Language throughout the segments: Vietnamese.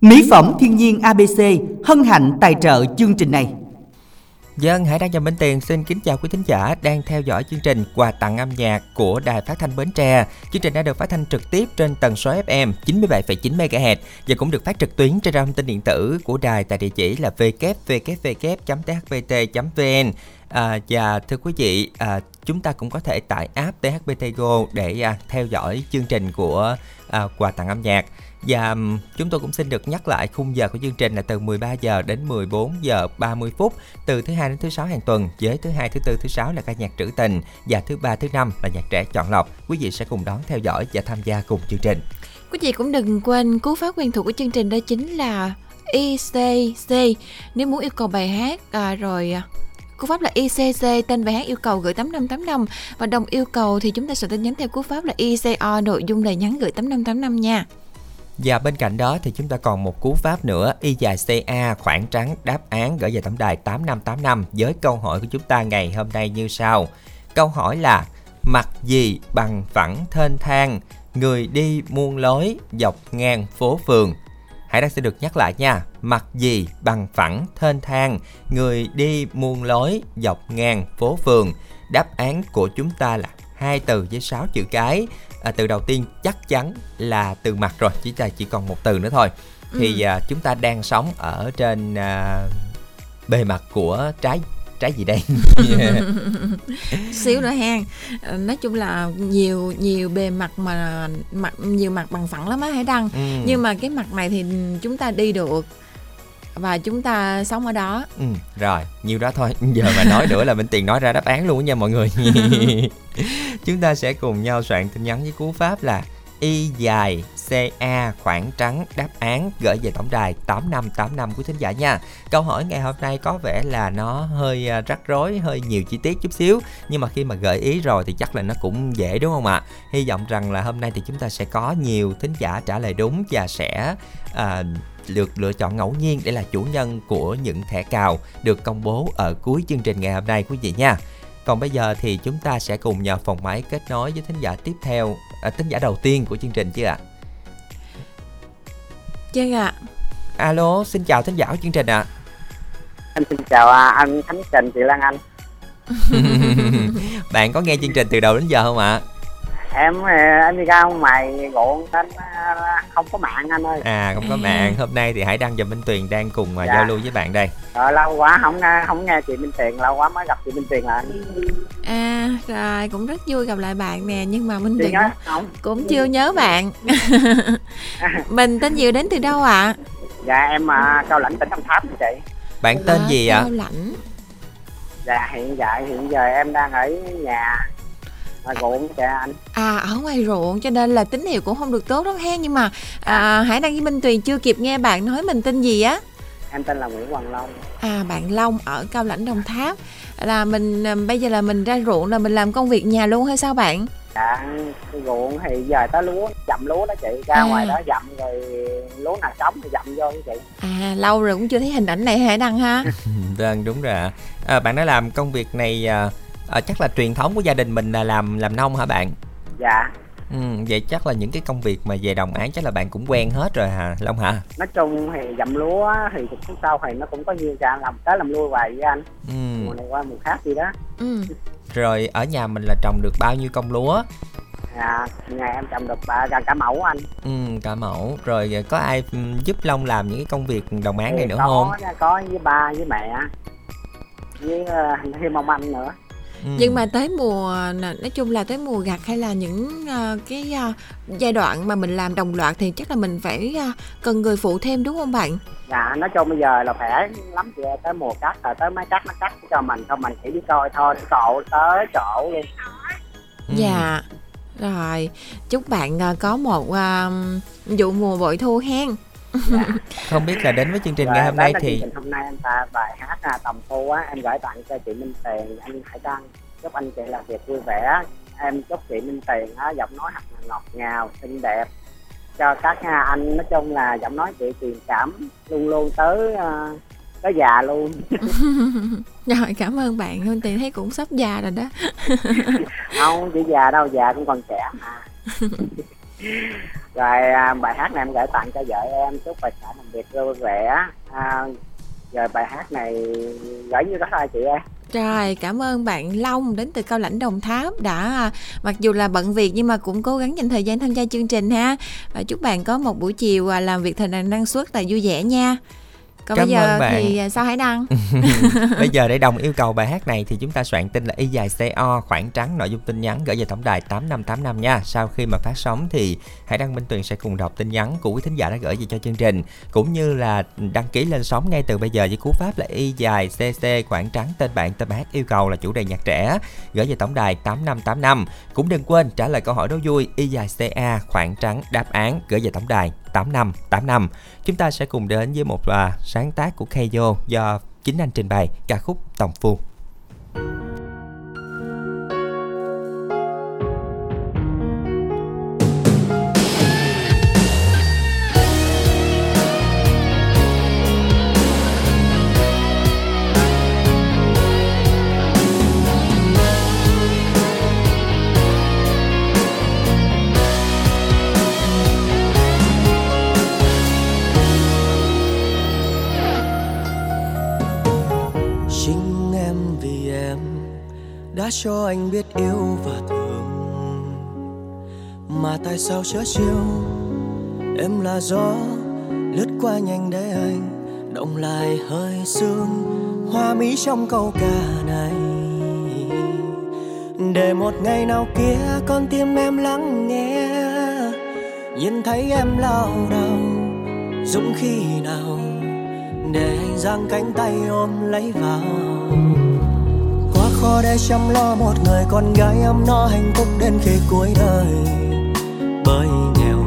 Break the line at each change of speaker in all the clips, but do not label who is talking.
Mỹ phẩm thiên nhiên ABC hân hạnh tài trợ chương trình này.
Vâng, Dân Hải Đăng và Minh Tiền xin kính chào quý thính giả đang theo dõi chương trình quà tặng âm nhạc của Đài Phát thanh Bến Tre. Chương trình đã được phát thanh trực tiếp trên tần số FM 97,9 MHz và cũng được phát trực tuyến trên trang thông tin điện tử của đài tại địa chỉ là www.thpt.vn. À, và thưa quý vị, à, chúng ta cũng có thể tải app THBT Go để à, theo dõi chương trình của à, quà tặng âm nhạc. Và chúng tôi cũng xin được nhắc lại khung giờ của chương trình là từ 13 giờ đến 14 giờ 30 phút từ thứ hai đến thứ sáu hàng tuần với thứ hai thứ tư thứ sáu là ca nhạc trữ tình và thứ ba thứ năm là nhạc trẻ chọn lọc. Quý vị sẽ cùng đón theo dõi và tham gia cùng chương trình.
Quý vị cũng đừng quên cú pháp quen thuộc của chương trình đó chính là ICC nếu muốn yêu cầu bài hát à, rồi à, Cú pháp là ICC, tên bài hát yêu cầu gửi 8585 và đồng yêu cầu thì chúng ta sẽ tin nhắn theo cú pháp là ICO nội dung lời nhắn gửi 8585 nha.
Và bên cạnh đó thì chúng ta còn một cú pháp nữa Y dài CA khoảng trắng đáp án gửi về tổng đài 8585 với câu hỏi của chúng ta ngày hôm nay như sau. Câu hỏi là Mặt gì bằng phẳng thênh thang? Người đi muôn lối dọc ngang phố phường. Hãy đăng sẽ được nhắc lại nha. Mặt gì bằng phẳng thênh thang Người đi muôn lối dọc ngang phố phường. Đáp án của chúng ta là hai từ với 6 chữ cái. À, từ đầu tiên chắc chắn là từ mặt rồi chỉ là chỉ còn một từ nữa thôi. Thì ừ. à, chúng ta đang sống ở trên à, bề mặt của trái trái gì đây?
Xíu nữa ha nói chung là nhiều nhiều bề mặt mà mặt nhiều mặt bằng phẳng lắm á hải đăng. Ừ. nhưng mà cái mặt này thì chúng ta đi được và chúng ta sống ở đó.
Ừ, rồi nhiêu đó thôi. Giờ mà nói nữa là bên tiền nói ra đáp án luôn nha mọi người. Chúng ta sẽ cùng nhau soạn tin nhắn với cú pháp là y dài CA khoảng trắng đáp án gửi về tổng đài 8585 của thính giả nha. Câu hỏi ngày hôm nay có vẻ là nó hơi à, rắc rối, hơi nhiều chi tiết chút xíu nhưng mà khi mà gợi ý rồi thì chắc là nó cũng dễ đúng không ạ? Hy vọng rằng là hôm nay thì chúng ta sẽ có nhiều thính giả trả lời đúng và sẽ à, được lựa chọn ngẫu nhiên để là chủ nhân của những thẻ cào được công bố ở cuối chương trình ngày hôm nay quý vị nha. Còn bây giờ thì chúng ta sẽ cùng nhờ phòng máy kết nối với thính giả tiếp theo, à, thính giả đầu tiên của chương trình chứ ạ. À.
Vâng ạ.
Alo, xin chào thính giả của chương trình ạ. À.
Anh xin chào à, anh Khánh Trình, chị Lan Anh.
Bạn có nghe chương trình từ đầu đến giờ không ạ? À?
Em ờ, anh đi ra ngoài gọn anh ờ, không có mạng anh ơi.
À không có mạng. Hôm nay thì hải đăng và minh tuyền đang cùng ờ, dạ. giao lưu với bạn đây.
Ờ, lâu quá không nghe không nghe chị minh tuyền lâu quá mới gặp chị minh tuyền lại
à rồi cũng rất vui gặp lại bạn nè nhưng mà minh tuyền cũng, cũng chưa nhớ bạn. Mình tên gì đến từ đâu ạ? À?
dạ em uh, cao lãnh tỉnh đồng tháp chị.
Bạn tên à, gì ạ? Cao
lãnh.
Dạ hiện tại hiện giờ em đang ở nhà ngoài ruộng kìa anh.
À ở ngoài ruộng cho nên là tín hiệu cũng không được tốt lắm ha. Nhưng mà à, hải đăng với minh tuyền chưa kịp nghe bạn nói mình tên gì á.
Em tên là nguyễn hoàng long.
À bạn long ở cao lãnh đồng tháp. Là mình à, bây giờ là mình ra ruộng là mình làm công việc nhà luôn hay sao bạn?
Dạ ruộng thì giờ tới lúa dặm lúa đó chị. Ra à. ngoài đó dặm rồi lúa nào sống thì dặm vô chị.
À lâu rồi cũng chưa thấy hình ảnh này hải đăng ha.
Vâng đúng rồi à, bạn đã làm công việc này à, à, chắc là truyền thống của gia đình mình là làm làm nông hả bạn
dạ
Ừ, vậy chắc là những cái công việc mà về đồng án chắc là bạn cũng quen hết rồi hả Long hả?
Nói chung thì dặm lúa thì cũng sau thì nó cũng có nhiều cả làm tới làm lui hoài với anh. Ừ. Mùa này qua mùa khác gì đó.
Ừ.
Rồi ở nhà mình là trồng được bao nhiêu công lúa?
À, nhà em trồng được ba cả, cả mẫu anh.
Ừ, cả mẫu. Rồi có ai giúp Long làm những cái công việc đồng án này nữa có, không?
Có với ba với mẹ với uh, thêm ông anh nữa
ừ. nhưng mà tới mùa nói chung là tới mùa gặt hay là những uh, cái uh, giai đoạn mà mình làm đồng loạt thì chắc là mình phải uh, cần người phụ thêm đúng không bạn
dạ nói chung bây giờ là khỏe lắm chị tới mùa cắt rồi tới mấy cắt nó cắt cho mình không mình chỉ đi coi thôi cậu tới chỗ luôn
ừ. dạ rồi chúc bạn uh, có một uh, vụ mùa bội thu hen.
không biết là đến với chương trình ngày hôm nay thì
hôm nay anh ta bài hát là tầm thu á em gửi tặng cho chị Minh Tiền anh Hải Đăng. Chúc anh chị làm việc vui vẻ. Em chúc chị Minh Tiền á giọng nói ngọt ngào xinh đẹp. Cho các anh nói chung là giọng nói chị truyền cảm luôn luôn tới uh, tới già luôn.
Rồi cảm ơn bạn. Hương Tiền thấy cũng sắp già rồi đó.
Không chỉ già đâu già cũng còn trẻ mà rồi à, bài hát này em gửi tặng cho vợ em chúc bà xã làm việc vui vẻ à, rồi bài hát này gửi như đó thôi chị em
Trời, cảm ơn bạn Long đến từ Cao Lãnh Đồng Tháp đã mặc dù là bận việc nhưng mà cũng cố gắng dành thời gian tham gia chương trình ha. Và chúc bạn có một buổi chiều à, làm việc thật là năng suất và vui vẻ nha. Còn
Cảm
bây giờ
ơn bạn.
thì à, sao Hải Đăng?
Bây giờ để đồng yêu cầu bài hát này thì chúng ta soạn tin là y dài CO khoảng trắng nội dung tin nhắn gửi về tổng đài 8585 nha. Sau khi mà phát sóng thì Hãy Đăng Minh Tuyền sẽ cùng đọc tin nhắn của quý thính giả đã gửi về cho chương trình cũng như là đăng ký lên sóng ngay từ bây giờ với cú pháp là y dài CC khoảng trắng tên bạn tên bác yêu cầu là chủ đề nhạc trẻ gửi về tổng đài 8585. Cũng đừng quên trả lời câu hỏi đố vui y dài CA khoảng trắng đáp án gửi về tổng đài 8585. Chúng ta sẽ cùng đến với một à, sáng tác của Kayo do chính anh trình bày ca khúc Tòng Phu.
chính tại sao chớ chiều em là gió lướt qua nhanh để anh động lại hơi sương. Hoa mỹ trong câu ca này. Để một ngày nào kia con tim em lắng nghe. Nhìn thấy em lao đầu dũng khi nào. Để anh giang cánh tay ôm lấy vào. Quá khó để chăm lo một người con gái ấm no hạnh phúc đến khi cuối đời bởi nghèo.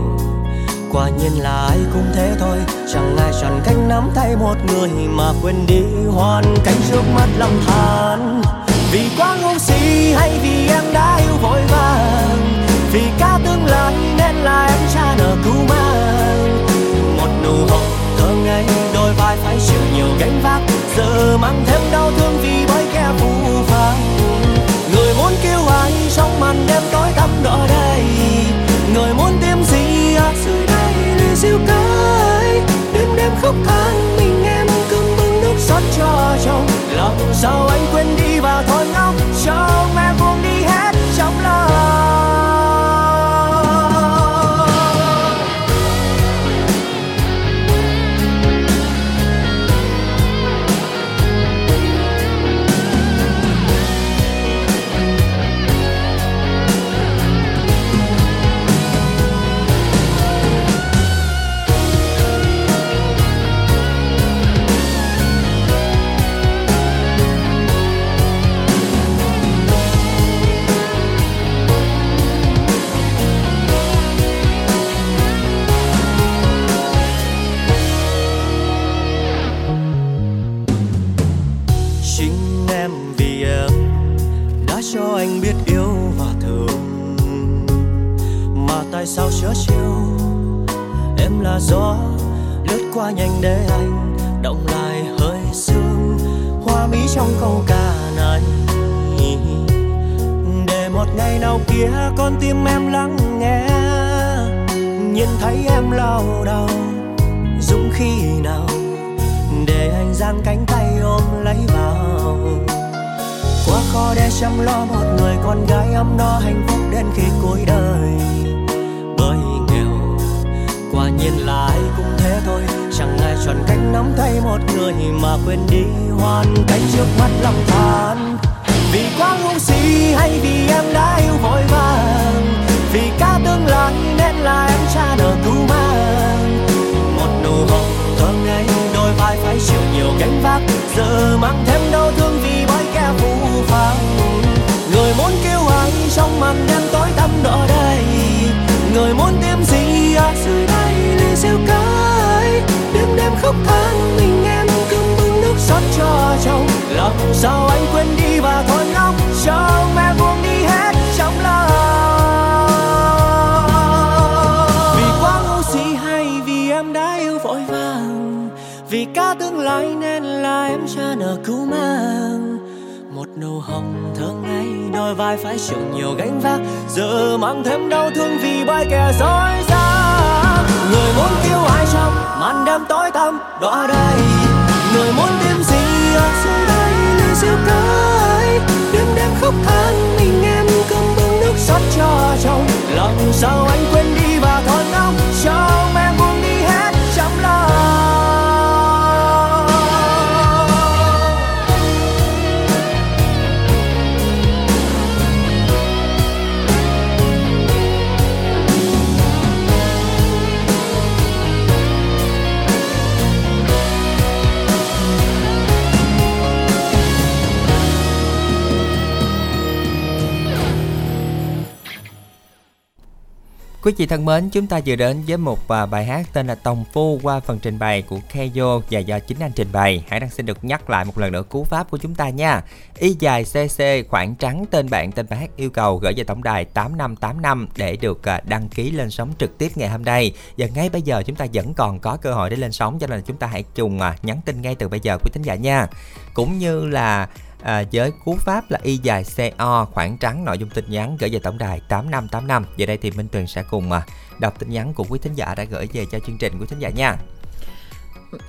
Quả nhiên là ai cũng thế thôi, chẳng ai chọn cách nắm tay một người mà quên đi hoàn cảnh trước mắt lòng than. Vì quá ngu si hay vì em đã yêu vội vàng, vì cả tương lai nên là em cha nợ cứu mang. Một nụ hôn thơ ngây, đôi vai phải chịu nhiều gánh vác, giờ mang thêm đau thương vì bởi kẻ phù phàng. Người muốn kêu ai, trong màn đêm tối tăm ở đây. Yêu cái, đêm đêm khóc than mình em cơm bưng nước xót cho chồng. Lòng sao anh quên đi và thôi ngóng cho mẹ buông đi hết trong lòng là gió lướt qua nhanh để anh động lại hơi sương hoa mỹ trong câu ca này, để một ngày nào kia con tim em lắng nghe. Nhìn thấy em lao đầu dũng khi nào để anh giang cánh tay ôm lấy vào. Quá khó để chăm lo một người con gái ấm no hạnh phúc đến khi cuối đời nhiên là ai cũng thế thôi. Chẳng ai chọn cách nắm tay một người mà quên đi hoàn cảnh trước mắt lòng than. Vì quá ngu si hay vì em đã yêu vội vàng. Vì cả tương lai nên là em cha nợ cứu mang. Một nụ hồng thơ ngây, đôi vai phải chịu nhiều gánh vác. Giờ mang thêm đau thương vì bởi kẻ phù phàng. Người muốn kêu ai trong màn đêm tối tăm đỏ đây người muốn tìm gì ở dưới đây ly rượu cái đêm đêm khóc than mình em cơm bưng nước xót cho chồng. Lòng sao anh quên đi và thôi ngóc cho mẹ buông đi hết trong lòng? Vì quá ngu si hay vì em đã yêu vội vàng. Vì cả tương lai nên là em cha nợ cứu mang một nụ hồng thơ ngây, đôi vai phải chịu nhiều gánh vác. Giờ mang thêm đau thương vì bài kẻ dối gian người muốn yêu ai trong màn đêm tối tăm đó đây. Người muốn tìm gì ở dưới đây nơi siêu cái đêm đêm khóc than, mình em cầm bưng nước xót cho chồng. Lòng sao anh quên đi và thôi ngóng trong em
Quý vị thân mến, chúng ta vừa đến với một à, bài hát tên là Tòng Phu qua phần trình bày của Keyo và do chính anh trình bày. Hãy đang xin được nhắc lại một lần nữa cú pháp của chúng ta nha. Y dài CC khoảng trắng tên bạn tên bài hát yêu cầu gửi về tổng đài 8585 để được à, đăng ký lên sóng trực tiếp ngày hôm nay. Và ngay bây giờ chúng ta vẫn còn có cơ hội để lên sóng cho nên chúng ta hãy cùng à, nhắn tin ngay từ bây giờ quý thính giả nha. Cũng như là à, với cú pháp là y dài CO khoảng trắng nội dung tin nhắn gửi về tổng đài 8585. Giờ đây thì Minh Tuyền sẽ cùng à, đọc tin nhắn của quý thính giả đã gửi về cho chương trình quý thính giả nha.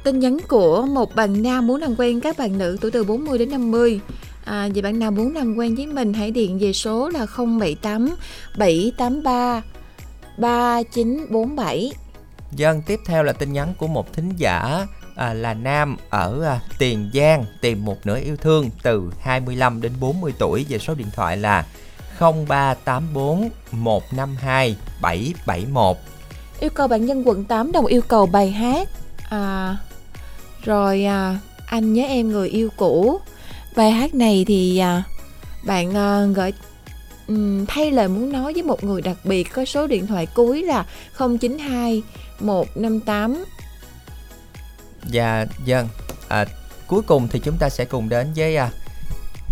Tin nhắn của một bạn nam muốn làm quen các bạn nữ tuổi từ 40 đến 50. À, vậy bạn nào muốn làm quen với mình hãy điện về số là 078 783 3947.
Dân tiếp theo là tin nhắn của một thính giả à, là nam ở à, Tiền Giang tìm một nửa yêu thương từ 25 đến 40 tuổi về số điện thoại là 0384 152 771.
Yêu cầu bạn nhân quận 8 đồng yêu cầu bài hát. À, rồi à, anh nhớ em người yêu cũ. Bài hát này thì à, bạn à, gửi um, thay lời muốn nói với một người đặc biệt có số điện thoại cuối là 092 158
và dân à, cuối cùng thì chúng ta sẽ cùng đến với à,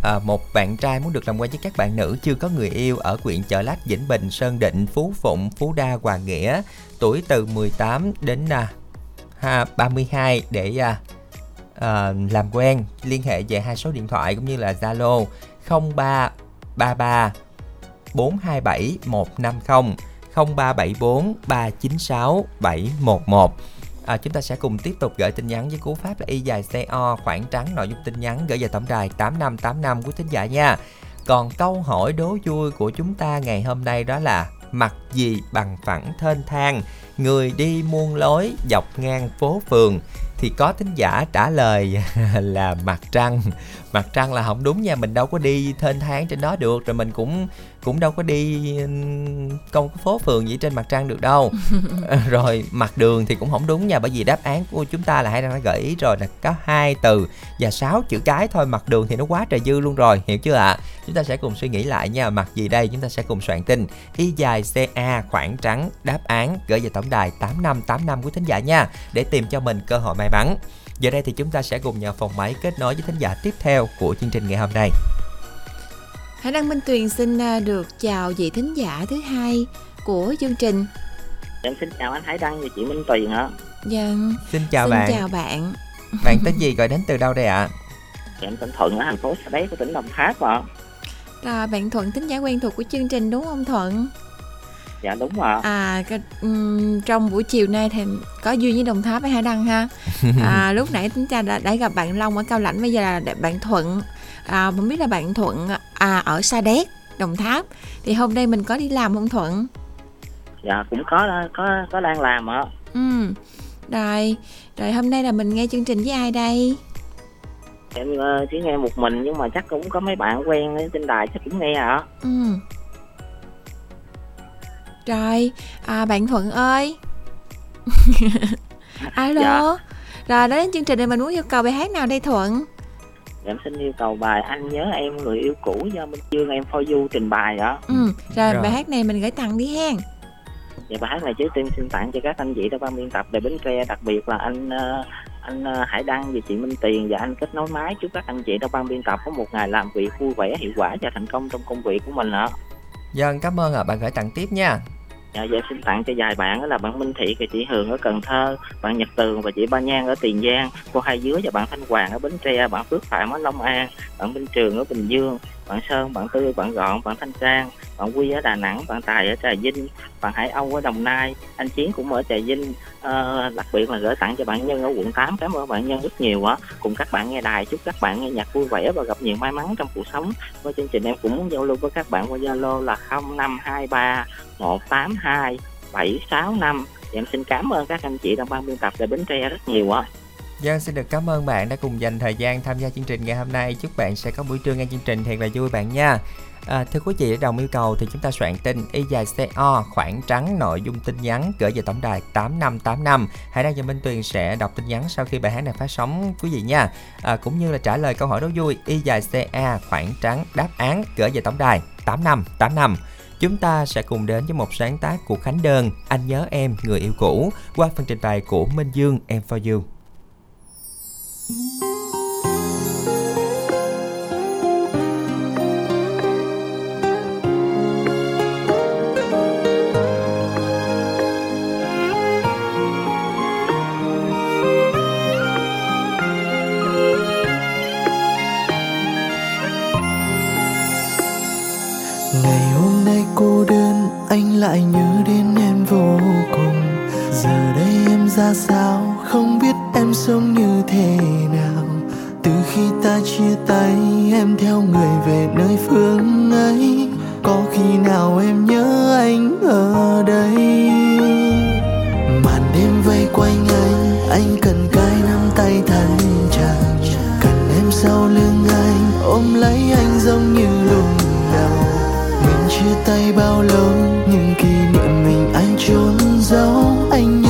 à, một bạn trai muốn được làm quen với các bạn nữ chưa có người yêu ở huyện Chợ Lách, Vĩnh Bình, Sơn Định, Phú Phụng, Phú Đa, hòa Nghĩa, tuổi từ 18 đến à, ha, 32 để à, à, làm quen, liên hệ về hai số điện thoại cũng như là Zalo 0333 427 150 0374 396 711 À, chúng ta sẽ cùng tiếp tục gửi tin nhắn với cú pháp là y dài CO khoảng trắng nội dung tin nhắn gửi về tổng đài 8585 của thính giả nha. Còn câu hỏi đố vui của chúng ta ngày hôm nay đó là mặt gì bằng phẳng thênh thang, người đi muôn lối dọc ngang phố phường. Thì có thính giả trả lời là mặt trăng mặt trăng là không đúng nha mình đâu có đi thênh thang trên đó được rồi mình cũng cũng đâu có đi công cái phố phường gì trên mặt trăng được đâu. Rồi mặt đường thì cũng không đúng nha bởi vì đáp án của chúng ta là hãy đang đã gợi ý rồi là có hai từ và sáu chữ cái thôi mặt đường thì nó quá trời dư luôn rồi hiểu chưa ạ? Chúng ta sẽ cùng suy nghĩ lại nha mặt gì đây? Chúng ta sẽ cùng soạn tin. Y dài ca khoảng trắng đáp án gửi về tổng đài 8585 của thính giả nha để tìm cho mình cơ hội may mắn giờ đây thì chúng ta sẽ cùng nhờ phòng máy kết nối với thính giả tiếp theo của chương trình ngày hôm nay
Hải Đăng Minh Tuyền xin à, được chào vị thính giả thứ hai của chương trình.
em xin chào anh Hải Đăng và chị Minh Tuyền ạ
Dân,
xin chào
xin
bạn
chào bạn.
bạn tên gì gọi đến từ đâu đây ạ
em tên Thuận ở thành phố Sa Đéc của tỉnh Đồng Tháp ạ
Rồi bạn Thuận thính giả quen thuộc của chương trình đúng không Thuận?
Dạ đúng ạ
À cái- ừm, trong buổi chiều nay thì có duyên với Đồng Tháp với Hải Đăng ha. À, lúc nãy chúng ta đã, đã gặp bạn Long ở Cao Lãnh bây giờ là bạn Thuận. À, không biết là bạn Thuận à ở Sa Đéc, Đồng Tháp. Thì hôm nay mình có đi làm không Thuận?
dạ cũng có có có đang làm ạ
Ừ. Rồi, rồi hôm nay là mình nghe chương trình với ai đây?
em ờ, chỉ nghe một mình nhưng mà chắc cũng có mấy bạn quen trên đài chắc cũng nghe ạ
Ừ. Rồi, à, bạn Thuận ơi. Alo.
Dạ.
Rồi đến chương trình này mình muốn yêu cầu bài hát nào đây Thuận?
em xin yêu cầu bài anh nhớ em người yêu cũ do Minh Dương em for you trình bày ạ
Ừ, rồi,
Rồi.
bài hát này mình gửi tặng đi hen.
Và bài hát này trước tiên xin tặng cho các anh chị trong ban biên tập Đài Bến Tre đặc biệt là anh ờ, anh ờ, Hải Đăng và chị Minh Tiền và anh kết nối máy chúc các anh chị trong ban biên tập có một ngày làm việc vui vẻ hiệu quả và thành công trong công việc của mình ạ.
Dân cảm ơn ạ. Bạn gửi tặng tiếp nha.
Dạ, dạ xin tặng cho vài bạn đó là bạn Minh Thị và chị Hường ở Cần Thơ, bạn Nhật Tường và chị Ba Nhan ở Tiền Giang, cô Hai Dứa và bạn Thanh Hoàng ở Bến Tre, bạn Phước Phạm ở Long An, bạn Minh Trường ở Bình Dương bạn Sơn, bạn Tư, bạn Gọn, bạn Thanh Trang, bạn Quy ở Đà Nẵng, bạn Tài ở Trà Vinh, bạn Hải Âu ở Đồng Nai, anh Chiến cũng ở Trà Vinh. À, đặc biệt là gửi tặng cho bạn Nhân ở quận 8. Cảm ơn bạn Nhân rất nhiều á. Cùng các bạn nghe đài, chúc các bạn nghe nhạc vui vẻ và gặp nhiều may mắn trong cuộc sống. Với chương trình em cũng muốn giao lưu với các bạn qua Zalo là 0523 182 765 thì em xin cảm ơn các anh chị trong ban biên tập tại Bến Tre rất nhiều ạ.
Dân xin được cảm ơn bạn đã cùng dành thời gian tham gia chương trình ngày hôm nay. Chúc bạn sẽ có buổi trưa nghe chương trình thiệt là vui bạn nha. À, thưa quý vị, đồng yêu cầu thì chúng ta soạn tin y dài CO khoảng trắng nội dung tin nhắn gửi về tổng đài 8585. Hãy đăng cho Minh Tuyền sẽ đọc tin nhắn sau khi bài hát này phát sóng quý vị nha. À, cũng như là trả lời câu hỏi đố vui y dài CA khoảng trắng đáp án gửi về tổng đài 8585 chúng ta sẽ cùng đến với một sáng tác của Khánh Đơn, Anh nhớ em, người yêu cũ, qua phần trình bày của Minh Dương, Em for you.
Anh lại nhớ đến em vô cùng. Giờ đây em ra sao, không biết em sống như thế nào. Từ khi ta chia tay, em theo người về nơi phương ấy. Có khi nào em nhớ anh ở đây? Màn đêm vây quanh anh anh cần cái nắm tay thân chàng cần em sau lưng anh, ôm lấy anh giống như lúc chia tay bao lâu nhưng kỷ niệm mình anh trốn giấu anh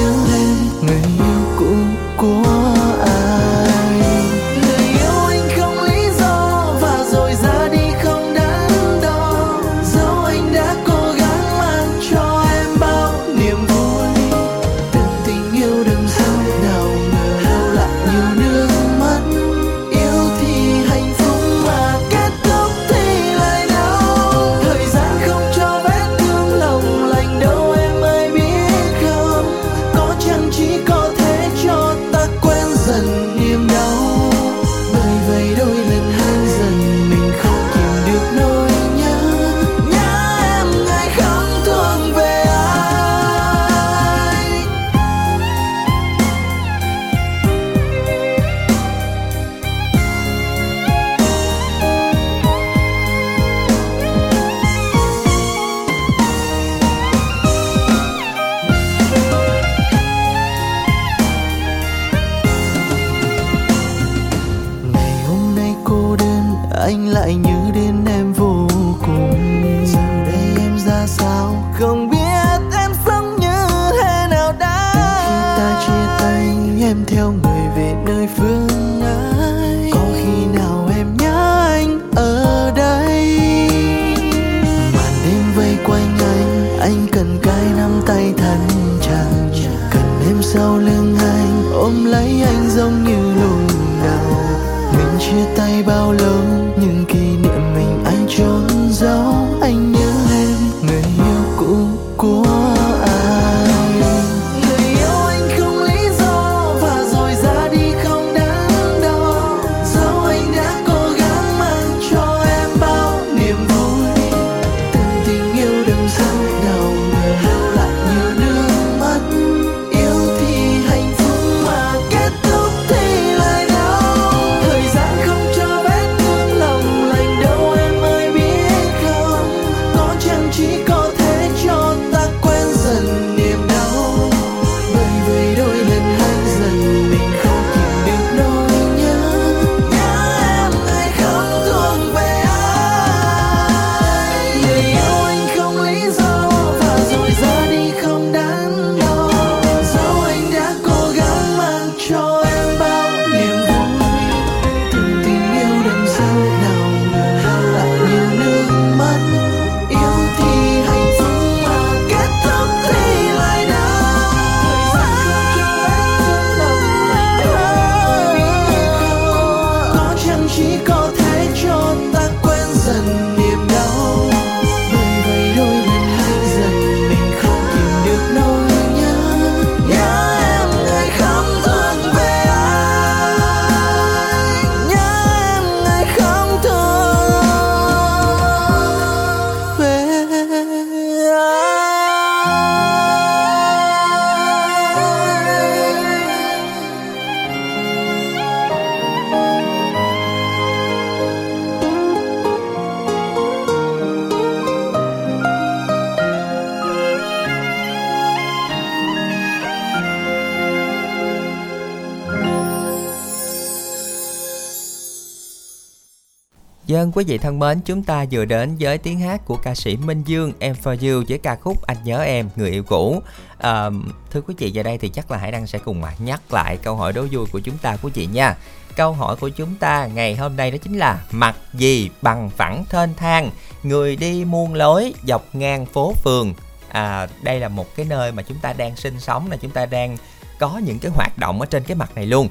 Dân quý vị thân mến, chúng ta vừa đến với tiếng hát của ca sĩ Minh Dương Em For You với ca khúc Anh Nhớ Em, Người Yêu Cũ. À, thưa quý vị, giờ đây thì chắc là Hải Đăng sẽ cùng nhắc lại câu hỏi đố vui của chúng ta quý vị nha. Câu hỏi của chúng ta ngày hôm nay đó chính là Mặt gì bằng phẳng thênh thang, người đi muôn lối dọc ngang phố phường. À, đây là một cái nơi mà chúng ta đang sinh sống, là chúng ta đang có những cái hoạt động ở trên cái mặt này luôn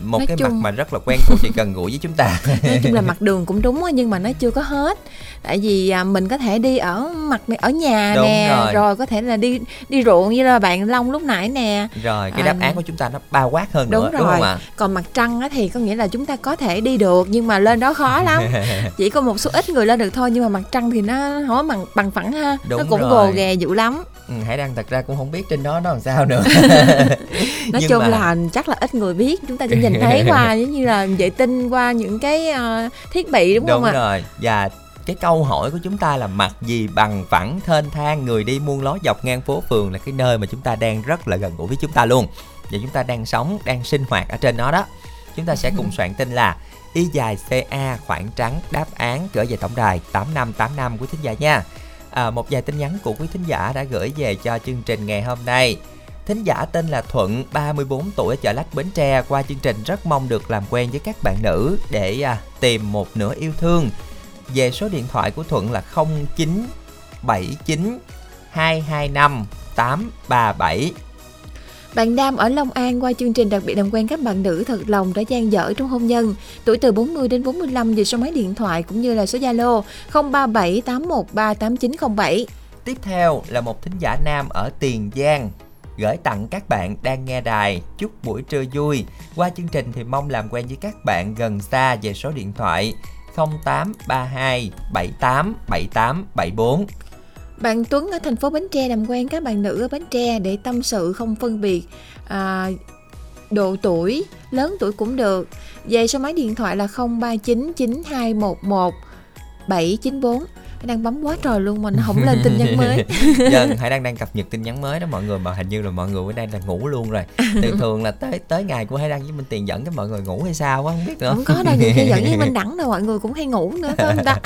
một nói cái chung... mặt mà rất là quen thuộc thì gần gũi với chúng ta.
Nói chung là mặt đường cũng đúng nhưng mà nó chưa có hết. Tại vì à, mình có thể đi ở mặt ở nhà đúng nè rồi. rồi có thể là đi đi ruộng như là bạn long lúc nãy nè.
Rồi cái đáp à, án của chúng ta nó bao quát hơn
đúng
nữa
rồi. đúng không ạ? Còn mặt trăng á thì có nghĩa là chúng ta có thể đi được nhưng mà lên đó khó lắm. Chỉ có một số ít người lên được thôi nhưng mà mặt trăng thì nó không bằng bằng phẳng ha. Đúng nó cũng rồi. gồ ghề dữ lắm.
Ừ, hải đăng thật ra cũng không biết trên đó nó làm sao nữa.
Nói chung mà... là chắc là ít người biết chúng ta chỉ nhìn thấy qua giống như là vệ tinh qua những cái uh, thiết bị đúng, đúng không ạ?
đúng rồi. Và cái câu hỏi của chúng ta là mặt gì bằng phẳng thênh thang người đi muôn lối dọc ngang phố phường là cái nơi mà chúng ta đang rất là gần gũi với chúng ta luôn. Và chúng ta đang sống đang sinh hoạt ở trên nó đó. Chúng ta sẽ cùng soạn tin là y dài ca khoảng trắng đáp án gửi về tổng đài tám năm tám năm của thính giả nha. À, một vài tin nhắn của quý thính giả đã gửi về cho chương trình ngày hôm nay Thính giả tên là Thuận, 34 tuổi ở chợ Lách Bến Tre qua chương trình rất mong được làm quen với các bạn nữ để à, tìm một nửa yêu thương. Về số điện thoại của Thuận là 0979 225 837.
Bạn Nam ở Long An qua chương trình đặc biệt làm quen các bạn nữ thật lòng đã gian dở trong hôn nhân. Tuổi từ 40 đến 45 về số máy điện thoại cũng như là số Zalo 037 813 8907.
Tiếp theo là một thính giả nam ở Tiền Giang gửi tặng các bạn đang nghe đài chúc buổi trưa vui. Qua chương trình thì mong làm quen với các bạn gần xa về số điện thoại 0832 78 78 74.
Bạn Tuấn ở thành phố Bến Tre làm quen các bạn nữ ở Bến Tre để tâm sự không phân biệt à, độ tuổi, lớn tuổi cũng được. Về số máy điện thoại là 0399211794. 9211 794 đang bấm quá trời luôn mà nó không lên tin nhắn mới.
Dân hãy đang đang cập nhật tin nhắn mới đó mọi người mà hình như là mọi người ở đây là ngủ luôn rồi. Thường thường là tới tới ngày của hải đăng với minh tiền dẫn cái mọi người ngủ hay sao á không biết nữa.
Không có đâu nhiều khi dẫn với minh đẳng đâu mọi người cũng hay ngủ nữa phải không ta?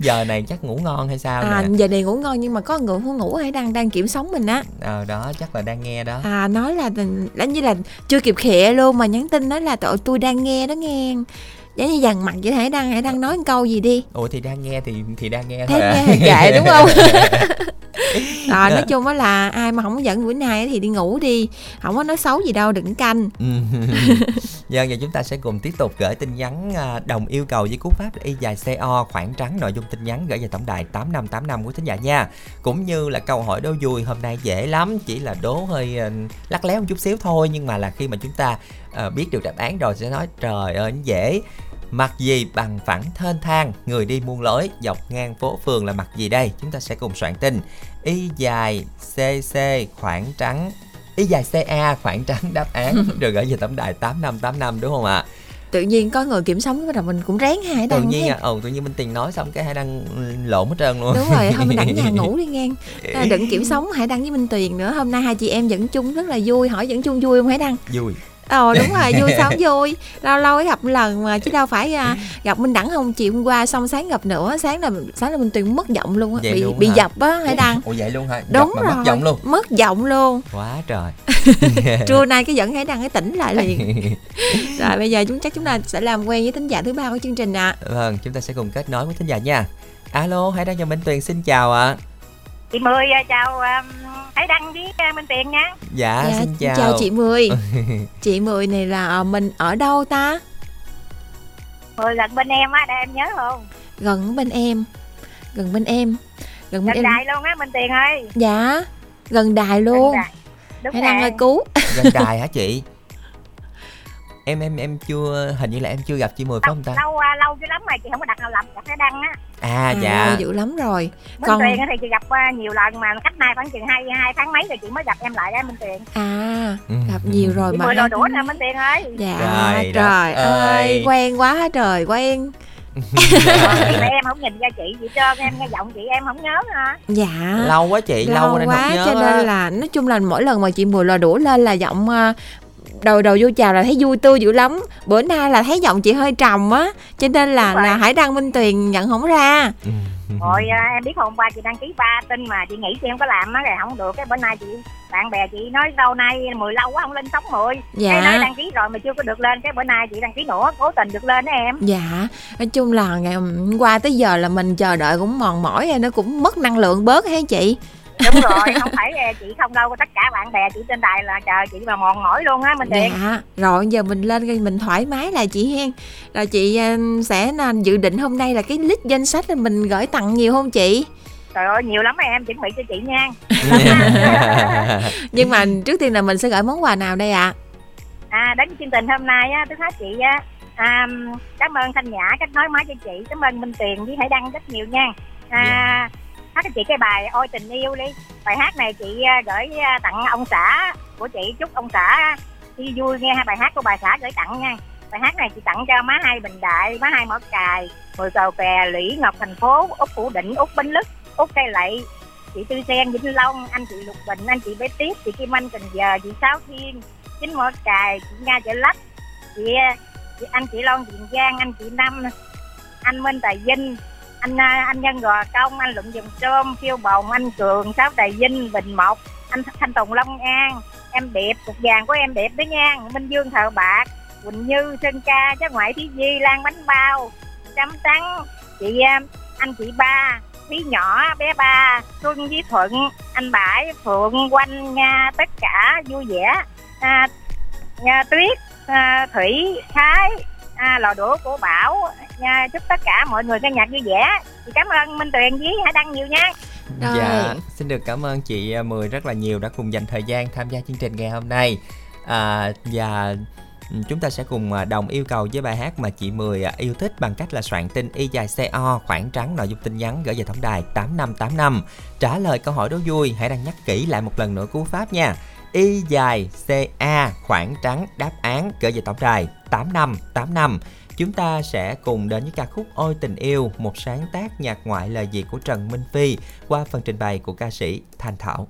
Giờ này chắc ngủ ngon hay sao
à nè? giờ này ngủ ngon nhưng mà có người không ngủ hay đang đang kiểm sống mình á.
Ờ đó chắc là đang nghe đó.
À nói là đánh như là chưa kịp khịa luôn mà nhắn tin nói là tụi tôi đang nghe đó nghe giống như dằn mặt vậy hãy đang hãy đang nói một câu gì đi.
Ủa thì đang nghe thì thì đang nghe
thôi à. nghe kệ đúng không? Rồi nói chung á là ai mà không dẫn bữa nay thì đi ngủ đi. Không có nói xấu gì đâu đừng canh.
Giờ giờ chúng ta sẽ cùng tiếp tục gửi tin nhắn à, đồng yêu cầu với cú pháp y dài co khoảng trắng nội dung tin nhắn gửi về tổng đài tám năm tám năm của thính giả nha. Cũng như là câu hỏi đố vui hôm nay dễ lắm chỉ là đố hơi à, lắc léo một chút xíu thôi nhưng mà là khi mà chúng ta uh, biết được đáp án rồi sẽ nói trời ơi dễ. Mặt gì bằng phẳng thênh thang, người đi muôn lối, dọc ngang phố phường là mặt gì đây? Chúng ta sẽ cùng soạn tin. Y dài CC khoảng trắng Y dài CA khoảng trắng đáp án. Rồi gửi về tổng đài 8585 đúng không ạ?
tự nhiên có người kiểm sống bắt mình cũng ráng hai
tự nhiên à, ừ, tự nhiên minh tiền nói xong cái hai đăng lộn hết trơn luôn.
Đúng rồi hôm đặng nhà ngủ đi ngang đừng kiểm sống hải đăng với minh tuyền nữa. Hôm nay hai chị em dẫn chung rất là vui. Hỏi dẫn chung vui không? Hải đăng.
Vui
ờ đúng rồi vui sao vui. Lâu lâu mới gặp lần mà chứ đâu phải à, gặp minh đẳng không chiều hôm qua xong sáng gặp nữa sáng là sáng là minh tuyền mất giọng luôn á bị bị dập á hãy đăng?
Ủa vậy luôn hả?
Đúng rồi
mất giọng luôn.
mất giọng luôn.
Quá trời.
Trưa nay cái dẫn hãy đăng cái tỉnh lại liền. Rồi bây giờ chúng chắc chúng ta sẽ làm quen với thính giả thứ ba của chương trình ạ. À.
vâng chúng ta sẽ cùng kết nối với thính giả nha. Alo hãy đăng cho minh tuyền xin chào ạ. à.
Chị mười à, chào um, Hải Đăng với à, Minh Tiền nha
Dạ, dạ xin chào
Chào chị Mười Chị Mười này là à, mình ở đâu ta?
Mười gần bên em á, để em nhớ không?
Gần bên em Gần bên em
Gần, bên gần em. đài luôn á Minh Tiền ơi
Dạ Gần đài luôn gần đài. Đúng Hải Đăng ơi cứu
Gần đài hả chị? Em em em chưa hình như là em chưa gặp chị mười phải không ta?
Lâu à, lâu chứ lắm mà chị không có đặt nào lầm gặp cái đăng á.
À, à dạ.
dữ lắm rồi.
Minh còn Tuyền thì chị gặp uh, nhiều lần mà cách nay khoảng chừng hai hai tháng mấy rồi chị mới gặp em lại đó Minh Tuyền.
À ừ. gặp nhiều rồi
chị
mà
mười đồ đũa nè Minh Tuyền ơi.
Dạ trời, trời ơi quen quá trời quen.
Mà em không nhìn ra chị chị trơn em nghe giọng chị em không nhớ hả?
Dạ.
Lâu quá chị lâu, lâu
quá
nên
cho nên là nói chung là mỗi lần mà chị mùi lò đũa lên là giọng uh, đầu đầu vô chào là thấy vui tươi dữ lắm. Bữa nay là thấy giọng chị hơi trầm á cho nên là là hải đăng minh tuyền nhận không ra.
Rồi à, em biết hôm qua chị đăng ký ba tin mà chị nghĩ chị không có làm á rồi không được. Cái bữa nay chị bạn bè chị nói lâu nay mười lâu quá không lên sóng mười.
Dạ.
cái nói đăng ký rồi mà chưa có được lên cái bữa nay chị đăng ký nữa cố tình được lên đó em.
Dạ. Nói chung là ngày hôm qua tới giờ là mình chờ đợi cũng mòn mỏi nó cũng mất năng lượng bớt hay chị
đúng rồi không phải à, chị không đâu tất cả bạn bè chị trên đài là chờ chị mà mòn mỏi luôn á minh tiền
dạ rồi giờ mình lên mình thoải mái là chị hen. Rồi chị ờ, sẽ là dự định hôm nay là cái list danh sách là mình gửi tặng nhiều không chị?
Trời ơi nhiều lắm em chuẩn bị cho chị nha.
Nhưng mà trước tiên là mình sẽ gửi món quà nào đây ạ?
À đến chương trình hôm nay á tôi thấy chị á à, cảm ơn thanh nhã cách nói máy cho chị. Cảm ơn minh tiền với hải đăng rất nhiều nha. À, hát cho chị cái bài ôi tình yêu đi. Bài hát này chị à, gửi à, tặng ông xã của chị. Chúc ông xã đi vui nghe bài hát của bà xã gửi tặng nha. Bài hát này chị tặng cho má hai bình đại má hai mỏ cài mười cầu kè lũy ngọc thành phố út phủ định út bến lức út cây lậy chị tư sen vĩnh long anh chị lục bình anh chị bé tiếp chị kim anh cần giờ chị sáu thiên chính mỏ cài chị nga chợ lách chị, à, chị anh chị Loan Tiền Giang anh chị Năm anh Minh Tài Vinh anh à, anh Nhân Gò Công anh Luận Dùm Trôm Phiêu Bồng anh Cường Sáu đài Vinh Bình Mộc anh Thanh Tùng Long An em Điệp cục vàng của em Điệp đó nha Minh Dương Thợ Bạc Quỳnh Như Sơn Ca cháu ngoại Thí Di Lan Bánh Bao chấm Trắng chị em anh chị ba Thí nhỏ bé ba Xuân với Thuận anh Bãi Phượng Quanh nha tất cả vui vẻ. À, nha, Tuyết à, Thủy Thái à, lò đũa của Bảo nha, chúc tất cả mọi người nghe nhạc vui vẻ chị cảm ơn Minh Tuyền với Hải Đăng nhiều nha
Rồi.
Dạ, xin được cảm ơn chị à, Mười rất là nhiều đã cùng dành thời gian tham gia chương trình ngày hôm nay. À, và ừ, chúng ta sẽ cùng à, đồng yêu cầu với bài hát mà chị Mười à, yêu thích bằng cách là soạn tin y dài CO khoảng trắng nội dung tin nhắn gửi về tổng đài 8585. Trả lời câu hỏi đố vui, hãy đăng nhắc kỹ lại một lần nữa cú pháp nha. Y dài CA khoảng trắng đáp án gửi về tổng đài 8585. Chúng ta sẽ cùng đến với ca khúc Ôi tình yêu, một sáng tác nhạc ngoại lời Việt của Trần Minh Phi qua phần trình bày của ca sĩ Thanh Thảo.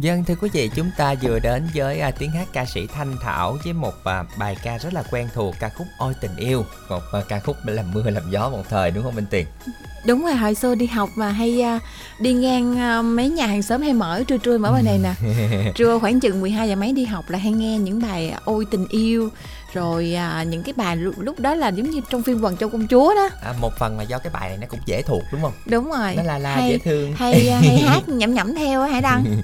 Dân thưa quý vị, chúng ta vừa đến với à, tiếng hát ca sĩ Thanh Thảo với một à, bài ca rất là quen thuộc ca khúc Ôi tình yêu, một à, ca khúc làm mưa làm gió một thời đúng không Minh Tiền?
đúng rồi hồi xưa đi học mà hay à, đi ngang à, mấy nhà hàng xóm hay mở trưa trưa mở bài này nè trưa khoảng chừng 12 giờ mấy đi học là hay nghe những bài ôi tình yêu rồi à, những cái bài lúc, đó là giống như trong phim quần châu công chúa đó
À, một phần là do cái bài này nó cũng dễ thuộc đúng không?
đúng rồi
Nó la la
hay,
dễ thương.
hay à, hay hát nhẩm nhẩm theo hải đăng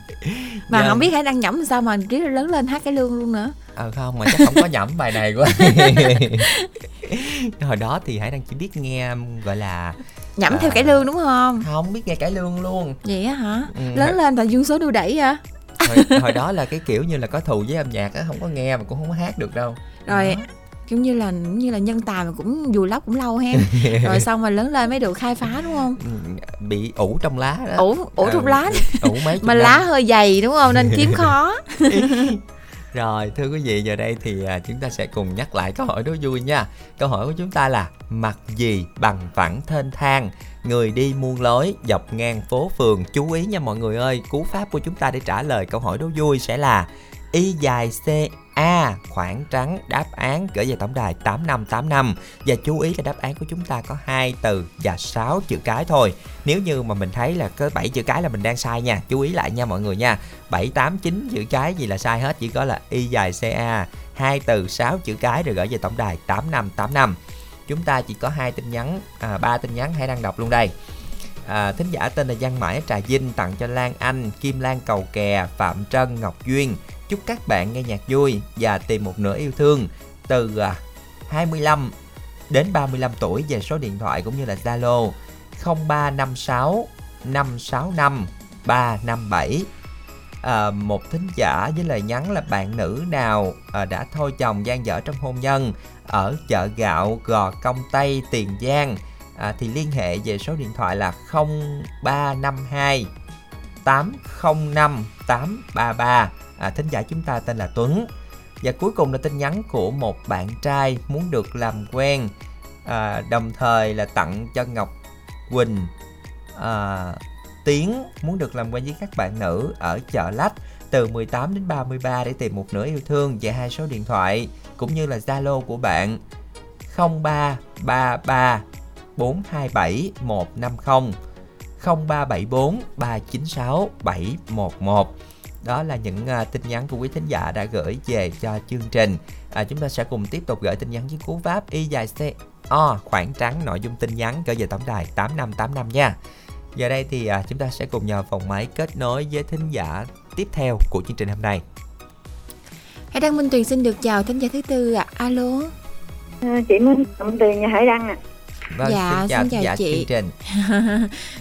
mà
Vâng.
không biết hải đăng nhẩm sao mà riết lớn lên hát cái lương luôn nữa
Ờ không mà chắc không có nhẩm bài này quá. Hồi đó thì Hải đang chỉ biết nghe gọi là
nhẩm
À.
theo cải lương đúng không
không biết nghe cải lương luôn.
vậy á hả
Ừ,
lớn lên thành dương số đu đẩy à
hồi, hồi đó là cái kiểu như là có thù với âm nhạc á không có nghe mà cũng không có hát được đâu
rồi
Đó.
kiểu như là giống như là nhân tài mà cũng vùi lấp cũng lâu ha rồi xong mà lớn lên mới được khai phá đúng không?
Ừ, bị ủ trong lá đó.
Ủ ủ trong
Ừ,
lá
ủ mấy
mà
năm.
lá hơi dày đúng không? Nên kiếm khó.
Rồi thưa quý vị giờ đây thì à, chúng ta sẽ cùng nhắc lại câu hỏi đố vui nha. Câu hỏi của chúng ta là Mặt gì bằng phẳng thênh thang? Người đi muôn lối dọc ngang phố phường. Chú ý nha mọi người ơi Cú pháp của chúng ta để trả lời câu hỏi đố vui sẽ là Y dài C A khoảng trắng đáp án gửi về tổng đài 8585 và chú ý là đáp án của chúng ta có hai từ và 6 chữ cái thôi. Nếu như mà mình thấy là có 7 chữ cái là mình đang sai nha. Chú ý lại nha mọi người nha. 7 8 9 chữ cái gì là sai hết chỉ có là y dài CA, hai từ 6 chữ cái rồi gửi về tổng đài 8585. Chúng ta chỉ có hai tin nhắn, à, ba tin nhắn hãy đăng đọc luôn đây. À, thính giả tên là giang Mãi Trà Vinh tặng cho Lan Anh, Kim Lan Cầu Kè, Phạm Trân, Ngọc Duyên. Chúc các bạn nghe nhạc vui và tìm một nửa yêu thương từ à, 25 đến 35 tuổi về số điện thoại cũng như là Zalo 0356 565 357 à, một thính giả với lời nhắn là bạn nữ nào à, đã thôi chồng gian dở trong hôn nhân ở chợ gạo Gò Công Tây Tiền Giang? À, thì liên hệ về số điện thoại là 0352 805 833 à, thính giả chúng ta tên là Tuấn. Và cuối cùng là tin nhắn của một bạn trai muốn được làm quen à, đồng thời là tặng cho Ngọc Quỳnh à, Tiến muốn được làm quen với các bạn nữ ở chợ Lách từ 18 đến 33 để tìm một nửa yêu thương và hai số điện thoại cũng như là Zalo của bạn. 0333 427 150 0374 396 711 đó là những uh, tin nhắn của quý thính giả đã gửi về cho chương trình. À, chúng ta sẽ cùng tiếp tục gửi tin nhắn với cú pháp y dài c o khoảng trắng nội dung tin nhắn gửi về tổng đài 8585 nha. Giờ đây thì à, chúng ta sẽ cùng nhờ phòng máy kết nối với thính giả tiếp theo của chương trình hôm nay.
Hải đăng minh tuyền xin được chào thính giả thứ tư ạ. Alo.
À, chị Minh Tiền nhà Hải Đăng nè
vâng
Dạ,
xin chào
xin chào
giả
chị.
chương trình.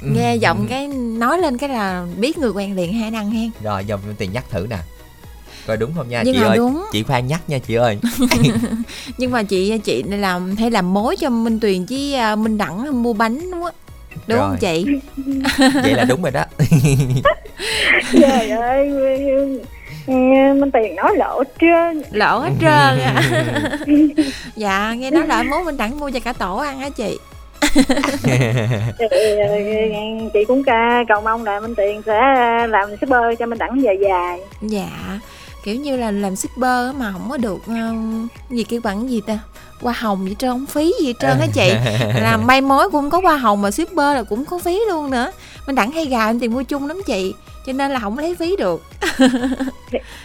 Nghe giọng cái nói lên cái là biết người quen liền hải đăng hen.
Rồi dòng tiền nhắc thử nè. Coi đúng không nha
nhưng
chị
mà
ơi?
đúng.
Chị khoan nhắc nha chị ơi.
Nhưng mà chị chị làm hay làm mối cho minh tuyền với à, minh đẳng mua bánh đúng không? Đúng
Rồi.
không chị?
Vậy là đúng rồi đó.
Trời ơi Minh Tiền nói lộ trơn.
Lỗ hết trơn à. dạ nghe nói là mối minh đẳng mua cho cả tổ ăn á chị.
Ờ, Chị cũng ca cầu mong là Minh Tiền sẽ làm shipper cho Minh Đẳng dài dài.
Dạ kiểu như là làm shipper mà không có được um, gì kêu bằng gì ta? Hoa hồng gì trơn không phí gì trơn á chị. Làm may mối cũng có hoa hồng mà shipper là cũng có phí luôn nữa. Mình đẳng hay gà em tiền mua chung lắm chị cho nên là không lấy ví được.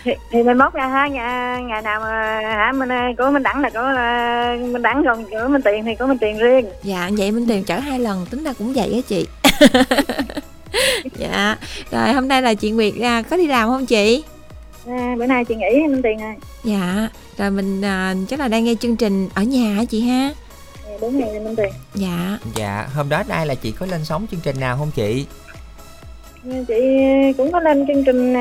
Thì, thì mình mốt ra ha ngày, ngày nào mà hả mình của mình đẳng là có mình đẳng còn của mình tiền thì có mình tiền riêng.
Dạ vậy mình tiền chở hai lần tính ra cũng vậy á chị. Dạ rồi hôm nay là chị nguyệt à, có đi làm không chị?
À, bữa nay chị nghỉ minh tiền rồi.
Dạ rồi mình à, chắc là đang nghe chương trình ở nhà hả chị ha?
Dạ, đúng ngày minh tiền.
Dạ.
Dạ hôm đó ai là chị có lên sóng chương trình nào không chị
chị cũng có lên chương trình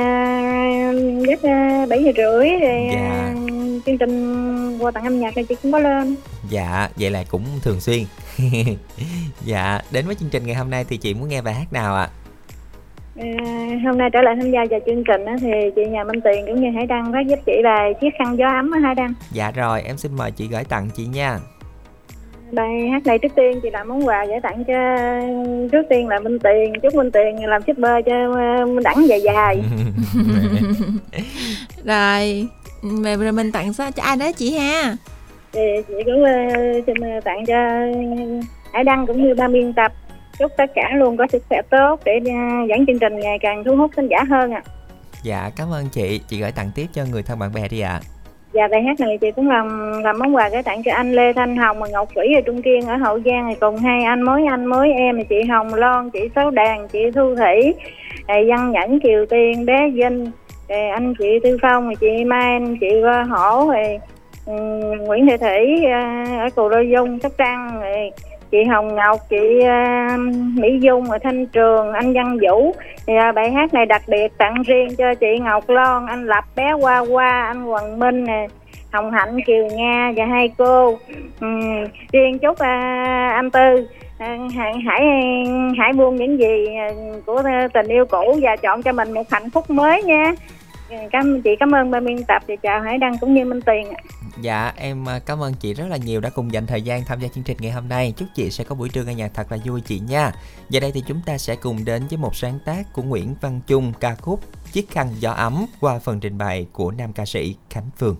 giấc à, bảy giờ rưỡi rồi à, dạ. chương trình qua tặng âm nhạc thì chị cũng có lên
dạ vậy là cũng thường xuyên dạ đến với chương trình ngày hôm nay thì chị muốn nghe bài hát nào ạ
à? hôm nay trở lại tham gia vào chương trình thì chị nhà Minh Tiền cũng như Hải Đăng phát giúp chị bài chiếc khăn gió ấm ở Hải Đăng
dạ rồi em xin mời chị gửi tặng chị nha
bài hát này trước tiên chị làm món quà gửi tặng cho trước tiên là Minh Tiền chúc Minh Tiền làm shipper cho Minh Đẳng dài dài
rồi về rồi mình tặng sao cho ai đó chị ha
thì chị cũng uh, xin tặng cho Hải Đăng cũng như ba biên tập chúc tất cả luôn có sức khỏe tốt để uh, dẫn chương trình ngày càng thu hút khán giả hơn ạ à.
dạ cảm ơn chị chị gửi tặng tiếp cho người thân bạn bè đi ạ à.
Dạ bài hát này chị cũng làm làm món quà gửi tặng cho anh Lê Thanh Hồng và Ngọc Thủy ở Trung Kiên ở Hậu Giang thì cùng hai anh mới anh mới em thì chị Hồng Loan, chị Sáu Đàn, chị Thu Thủy, à, Văn Nhẫn, Kiều Tiên, bé Vinh, à, anh chị Tư Phong, chị Mai, chị Hổ, à, ừ, Nguyễn Thị Thủy ở Cù Đôi Dung, Sóc Trăng, chị Hồng Ngọc, chị uh, Mỹ Dung ở Thanh Trường, anh Văn Vũ. Thì uh, bài hát này đặc biệt tặng riêng cho chị Ngọc Loan, anh Lập bé Hoa Hoa, anh Hoàng Minh nè. Hồng Hạnh, Kiều Nga và hai cô. ừ, riêng chúc à, anh Tư à, hãy hãy hãy buông những gì của tình yêu cũ và chọn cho mình một hạnh phúc mới nha. Ừ, cảm chị, cảm ơn ban biên tập và chào Hải Đăng cũng như Minh Tiền.
Dạ em à, cảm ơn chị rất là nhiều đã cùng dành thời gian tham gia chương trình ngày hôm nay. Chúc chị sẽ có buổi trưa nghe nhạc thật là vui chị nha. Giờ đây thì chúng ta sẽ cùng đến với một sáng tác của Nguyễn Văn Trung ca khúc Chiếc khăn gió ấm qua phần trình bày của nam ca sĩ Khánh Phương.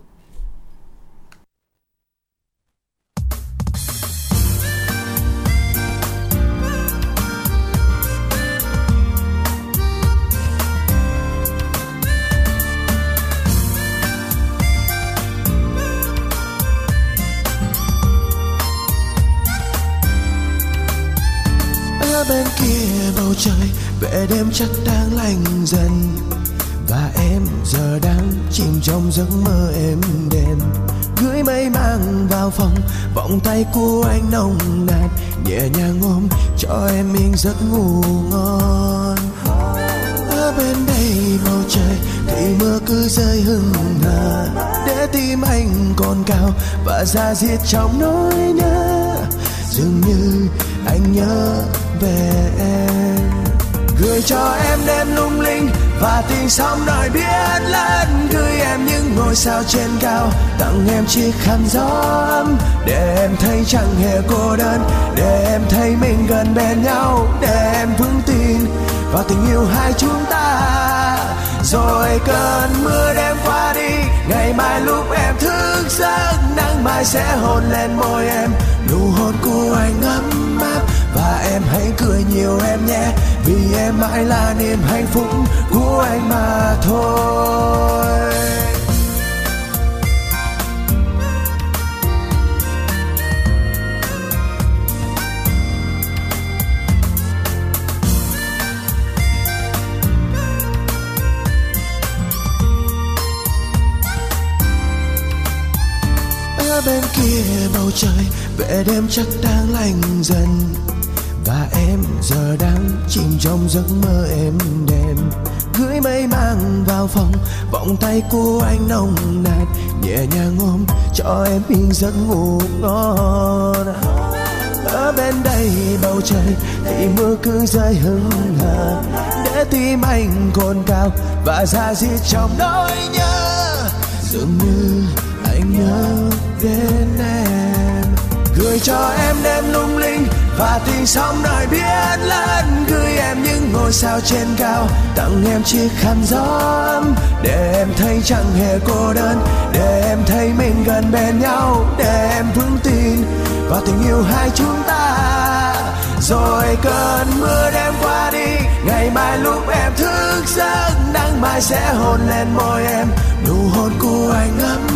Bên kia bầu trời, vẻ đêm chắc đang lạnh dần. Và em giờ đang chìm trong giấc mơ êm đềm. Gửi mây mang vào phòng, vòng tay của anh nồng nàn. Nhẹ nhàng ôm, cho em yên giấc ngủ ngon. Ở bên đây bầu trời, thì mưa cứ rơi hừng hờ. Để tim anh còn cao và ra diệt trong nỗi nhớ dường như anh nhớ về em. Gửi cho em đêm lung linh và tình sóng nổi biết lớn gửi em những ngôi sao trên cao, tặng em chiếc khăn gió ấm. Để em thấy chẳng hề cô đơn, để em thấy mình gần bên nhau. Để em vững tin vào tình yêu hai chúng ta. Rồi cơn mưa đêm qua đi, ngày mai lúc em thức giấc, nắng mai sẽ hôn lên môi em nụ hôn của anh ấm áp và em hãy cười nhiều em nhé. Vì em mãi là niềm hạnh phúc của anh mà thôi. Ở bên kia bầu trời vẻ đêm chắc đang lạnh dần. Và em giờ đang chìm trong giấc mơ êm đềm. Gửi mây mang vào phòng, vòng tay của anh nồng nàn. Nhẹ nhàng ôm, cho em yên giấc ngủ ngon. Ở bên đây bầu trời, thì mưa cứ rơi hững hờ. Để tim anh cồn cao và ra diết trong nỗi nhớ. Dường như anh nhớ đến em gửi cho em đêm lung linh và tình sóng nổi biết lớn gửi em những ngôi sao trên cao, tặng em chiếc khăn gió để em thấy chẳng hề cô đơn, để em thấy mình gần bên nhau. Để em vững tin vào tình yêu hai chúng ta. Rồi cơn mưa đêm qua đi, ngày mai lúc em thức giấc, nắng mai sẽ hôn lên môi em. Nụ hôn của anh ấm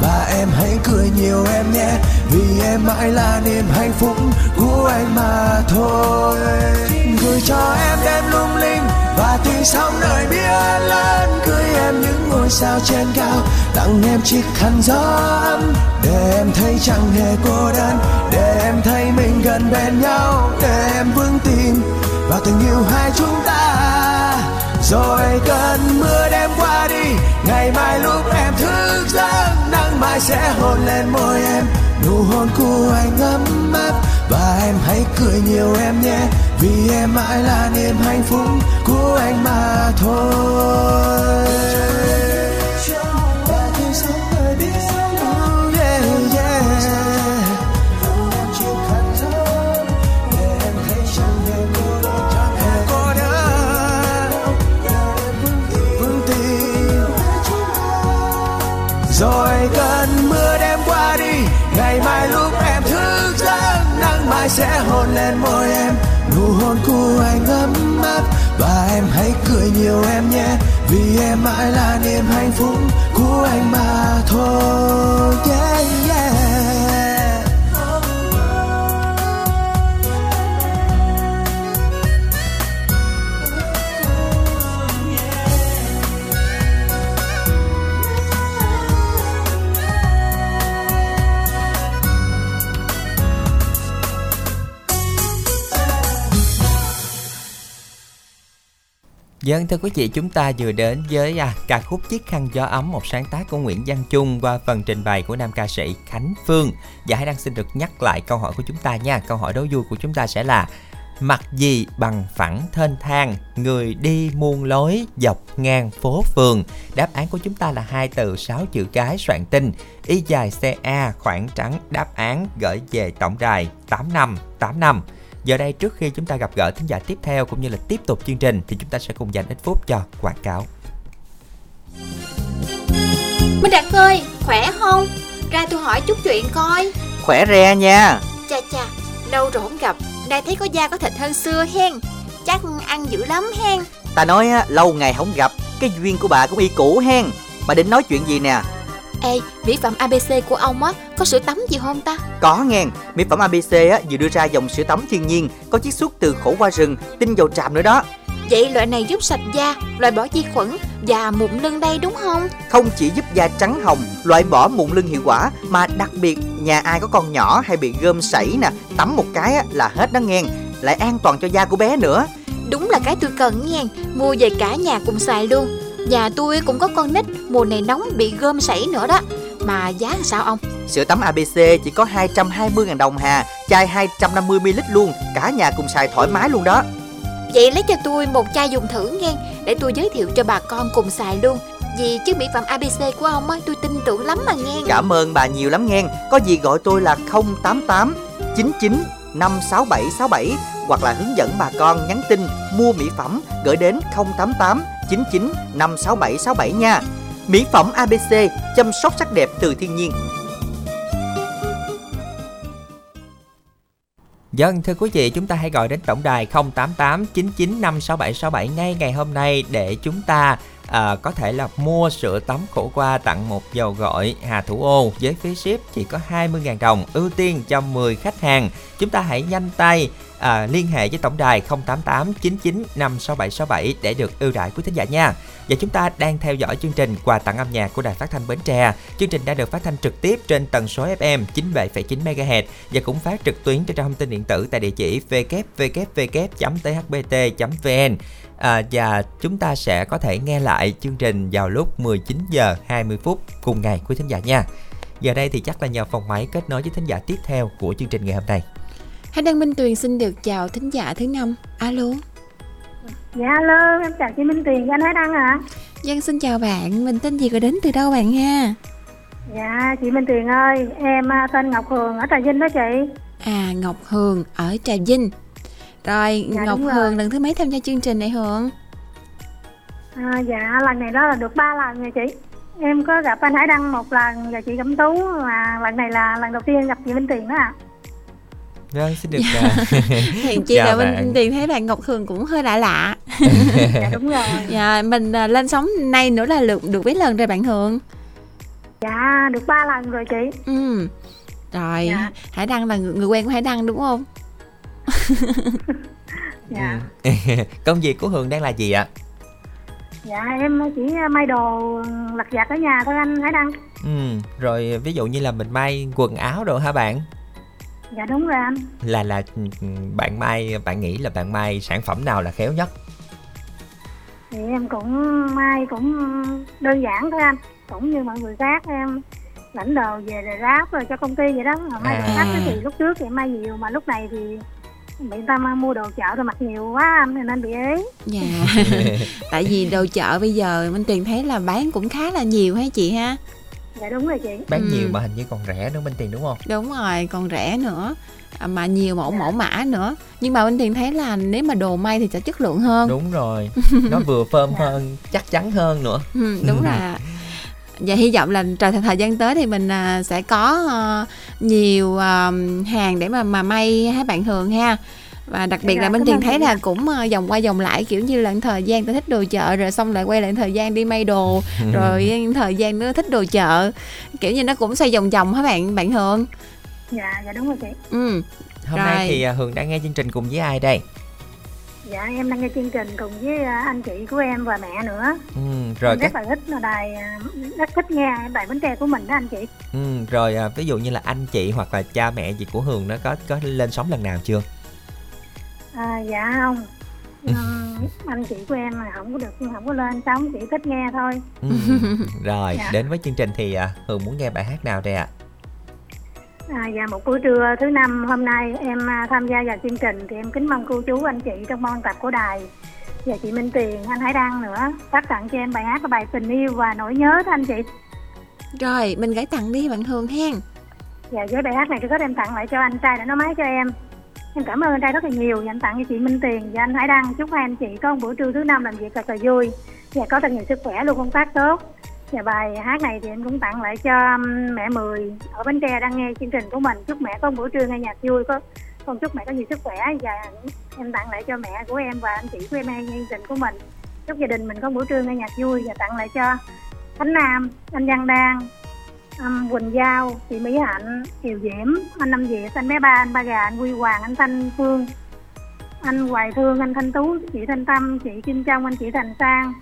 và em hãy cười nhiều em nhé, vì em mãi là niềm hạnh phúc của anh mà thôi. Gửi cho em đêm lung linh, và tiếng sóng nơi biển lớn gửi em những ngôi sao trên cao, tặng em chiếc khăn gió ấm, để em thấy chẳng hề cô đơn, để em thấy mình gần bên nhau, để em vững tin. Vào tình yêu hai chúng ta, rồi cơn mưa đêm qua đi, ngày mai lúc em mãi mai sẽ hôn lên môi em. Nụ hôn của anh ấm áp, và em hãy cười nhiều em nhé. Vì em mãi là niềm hạnh phúc của anh mà thôi. Rồi hôn lên môi em. Nụ hôn của anh ấm áp Và em hãy cười nhiều em nhé. Vì em mãi là niềm hạnh phúc của anh mà thôi. Yeah, yeah.
Dân thưa quý vị, chúng ta vừa đến với à, ca khúc Chiếc khăn gió ấm, một sáng tác của Nguyễn Văn Trung qua phần trình bày của nam ca sĩ Khánh Phương. Và hãy đang xin được nhắc lại câu hỏi của chúng ta nha. Câu hỏi đố vui của chúng ta sẽ là Mặt gì bằng phẳng thênh thang, người đi muôn lối dọc ngang phố phường. Đáp án của chúng ta là hai từ sáu chữ cái soạn tin. Y dài CA khoảng trắng đáp án gửi về tổng đài 8585. Giờ đây trước khi chúng ta gặp gỡ thính giả tiếp theo cũng như là tiếp tục chương trình thì chúng ta sẽ cùng dành ít phút cho quảng cáo.
Minh Đạt ơi, khỏe không? Ra tôi hỏi chút chuyện coi.
Khỏe re nha.
Chà chà, lâu rồi không gặp. Nay thấy có da có thịt hơn xưa hen. Chắc ăn dữ lắm hen.
Ta nói á, lâu ngày không gặp. Cái duyên của bà cũng y cũ hen. Bà định nói chuyện gì nè
Ê, mỹ phẩm ABC của ông á Có sữa tắm gì không ta?
Có nghe Mỹ phẩm ABC á, vừa đưa ra dòng sữa tắm thiên nhiên Có chiết xuất từ khổ qua rừng Tinh dầu tràm nữa đó
Vậy loại này giúp sạch da, loại bỏ vi khuẩn và mụn lưng đây đúng không?
Không chỉ giúp da trắng hồng Loại bỏ mụn lưng hiệu quả Mà đặc biệt nhà ai có con nhỏ hay bị gơm sảy nè Tắm một cái á, là hết đó nghe Lại an toàn cho da của bé nữa
Đúng là cái tôi cần nha Mua về cả nhà cùng xài luôn Nhà tôi cũng có con nít Mùa này nóng bị gơm sảy nữa đó. Mà giá sao ông?
Sữa tắm ABC chỉ có 220.000 đồng hà Chai 250ml luôn Cả nhà cùng xài thoải mái luôn đó.
Vậy lấy cho tôi một chai dùng thử nghe Để tôi giới thiệu cho bà con cùng xài luôn. Vì chứ mỹ phẩm ABC của ông á Tôi tin tưởng lắm mà nghe.
Cảm ơn bà nhiều lắm nghe. Có gì gọi tôi là 088 99 56767 Hoặc là hướng dẫn bà con nhắn tin mua mỹ phẩm Gửi đến 088 99 56767 nha Mỹ phẩm ABC chăm sóc sắc đẹp từ thiên nhiên
Dân thưa quý vị, chúng ta hãy gọi đến tổng đài 088 995 6767 ngay ngày hôm nay để chúng ta à, có thể là mua sữa tắm khổ qua tặng một dầu gội Hà Thủ Ô với phí ship chỉ có 20.000 đồng ưu tiên cho 10 khách hàng. Chúng ta hãy nhanh tay à, liên hệ với tổng đài 088 99 56767 để được ưu đãi quý thính giả nha. Và chúng ta đang theo dõi chương trình quà tặng âm nhạc của Đài Phát thanh Bến Tre. Chương trình đã được phát thanh trực tiếp trên tần số FM 97,9 MHz và cũng phát trực tuyến trên trang thông tin điện tử tại địa chỉ www.thbt.vn. À, và chúng ta sẽ có thể nghe lại chương trình vào lúc 19 giờ 20 phút cùng ngày quý thính giả nha. Giờ đây thì chắc là nhờ phòng máy kết nối với thính giả tiếp theo của chương trình ngày hôm nay.
Hải Đăng Minh Tuyền xin được chào thính giả thứ năm. Alo.
Dạ alo, em chào chị Minh Tuyền và anh Hải Đăng ạ.
Dân xin chào bạn, mình tên gì rồi đến từ đâu bạn ha?
Dạ chị Minh Tuyền ơi, em à, tên Ngọc Hường ở Trà Vinh đó chị.
À Ngọc Hường ở Trà Vinh. Rồi
Dạ,
Ngọc
đúng rồi.
Hường lần thứ mấy tham gia chương trình này Hường?
À, dạ lần này đó là được ba lần rồi chị. Em có gặp anh Hải Đăng một lần và chị Cẩm Tú mà lần này là lần đầu tiên gặp chị Minh Tuyền đó ạ.
Vâng, xin được à,
Hèn chi
chào
là
bạn.
mình tìm thấy bạn Ngọc Hường cũng hơi lạ lạ.
dạ đúng rồi
Dạ, mình à, lên sóng nay nữa là được được mấy lần rồi bạn Hường.
dạ được ba lần rồi chị
Ừ. Rồi,
Dạ.
Hải Đăng là người, người quen của Hải Đăng đúng không?
dạ
Ừ. Công việc của Hường đang là gì ạ?
dạ em chỉ may đồ lặt vặt ở nhà thôi anh Hải Đăng
Ừ, rồi ví dụ như là mình may quần áo đồ hả bạn?
Dạ đúng rồi anh
Là là ừ, bạn may bạn nghĩ là bạn may sản phẩm nào là khéo nhất?
thì em cũng may cũng đơn giản thôi anh cũng như mọi người khác em lãnh đồ về rồi ráp rồi cho công ty vậy đó mà may
À.
khách thì lúc trước thì em may nhiều mà lúc này thì bị người ta mang mua đồ chợ rồi mặc nhiều quá anh nên bị ế
Dạ. Tại vì đồ chợ bây giờ Minh Tiền thấy là bán cũng khá là nhiều hả chị ha?
Dạ đúng rồi chị
Bán
Ừ.
nhiều mà hình như còn rẻ nữa Minh Tiền đúng không?
Đúng rồi, còn rẻ nữa. À, mà nhiều mẫu mẫu mã nữa. Nhưng mà Minh Tiền thấy là nếu mà đồ may thì sẽ chất lượng hơn.
Đúng rồi, nó vừa phơm hơn, chắc chắn hơn nữa.
Ừ, đúng rồi. Và hy vọng là trời thời gian tới thì mình à, sẽ có ờ, nhiều à, hàng để mà mà may hai bạn Hường ha. Và đặc biệt
Dạ,
là Minh
ơn
thấy là cũng ờ, vòng qua vòng lại kiểu như là thời gian tôi thích đồ chợ rồi xong lại quay lại thời gian đi may đồ rồi thời gian nữa thích đồ chợ. Kiểu như nó cũng xoay vòng vòng hả bạn bạn Hường?
Dạ dạ đúng rồi chị.
Ừ.
Hôm
Rồi.
nay thì à, Hường đang nghe chương trình cùng với ai đây?
dạ em đang nghe chương trình cùng với à, anh chị của em và mẹ nữa.
Ừ, rồi
em
các
rất là thích đài rất thích nghe đài bánh tre của mình đó anh chị.
Ừ, rồi ví dụ như là anh chị hoặc là cha mẹ gì của Hường nó có có lên sóng lần nào chưa?
À, dạ không. Ừm, anh chị của em là không có được không có lên sống chỉ thích nghe thôi.
Ừ, rồi
Dạ.
đến với chương trình thì à, Hường muốn nghe bài hát nào đây ạ?
À, dạ một buổi trưa thứ năm hôm nay em à, tham gia vào chương trình thì em kính mong cô chú anh chị trong ban tập của đài và chị Minh Tiền anh Hải Đăng nữa phát tặng cho em bài hát là bài tình yêu và nỗi nhớ đó anh chị.
Rồi mình gửi tặng đi bạn Hường hen.
Và với bài hát này trước hết em tặng lại cho anh trai đã nói máy cho em em cảm ơn anh trai rất là nhiều. Và anh tặng cho chị Minh Tiền và anh Hải Đăng. Chúc hai anh chị có một buổi trưa thứ năm làm việc thật là vui. Và có thật nhiều sức khỏe luôn, công tác tốt. Và bài hát này thì em cũng tặng lại cho um, mẹ Mười ở Bến Tre đang nghe chương trình của mình. Chúc mẹ có một buổi trưa nghe nhạc vui. Có, con chúc mẹ có nhiều sức khỏe. Và em tặng lại cho mẹ của em và anh chị của em nghe chương trình của mình. Chúc gia đình mình có một buổi trưa nghe nhạc vui. Và tặng lại cho Khánh Nam, anh Văn Đan um, Quỳnh Giao chị Mỹ Hạnh Kiều Diễm anh Năm Diệp, anh bé ba anh Ba Gà anh Quy Hoàng anh Thanh Phương anh Hoài Thương anh Thanh Tú chị Thanh Tâm chị Kim Trong anh chị Thành Sang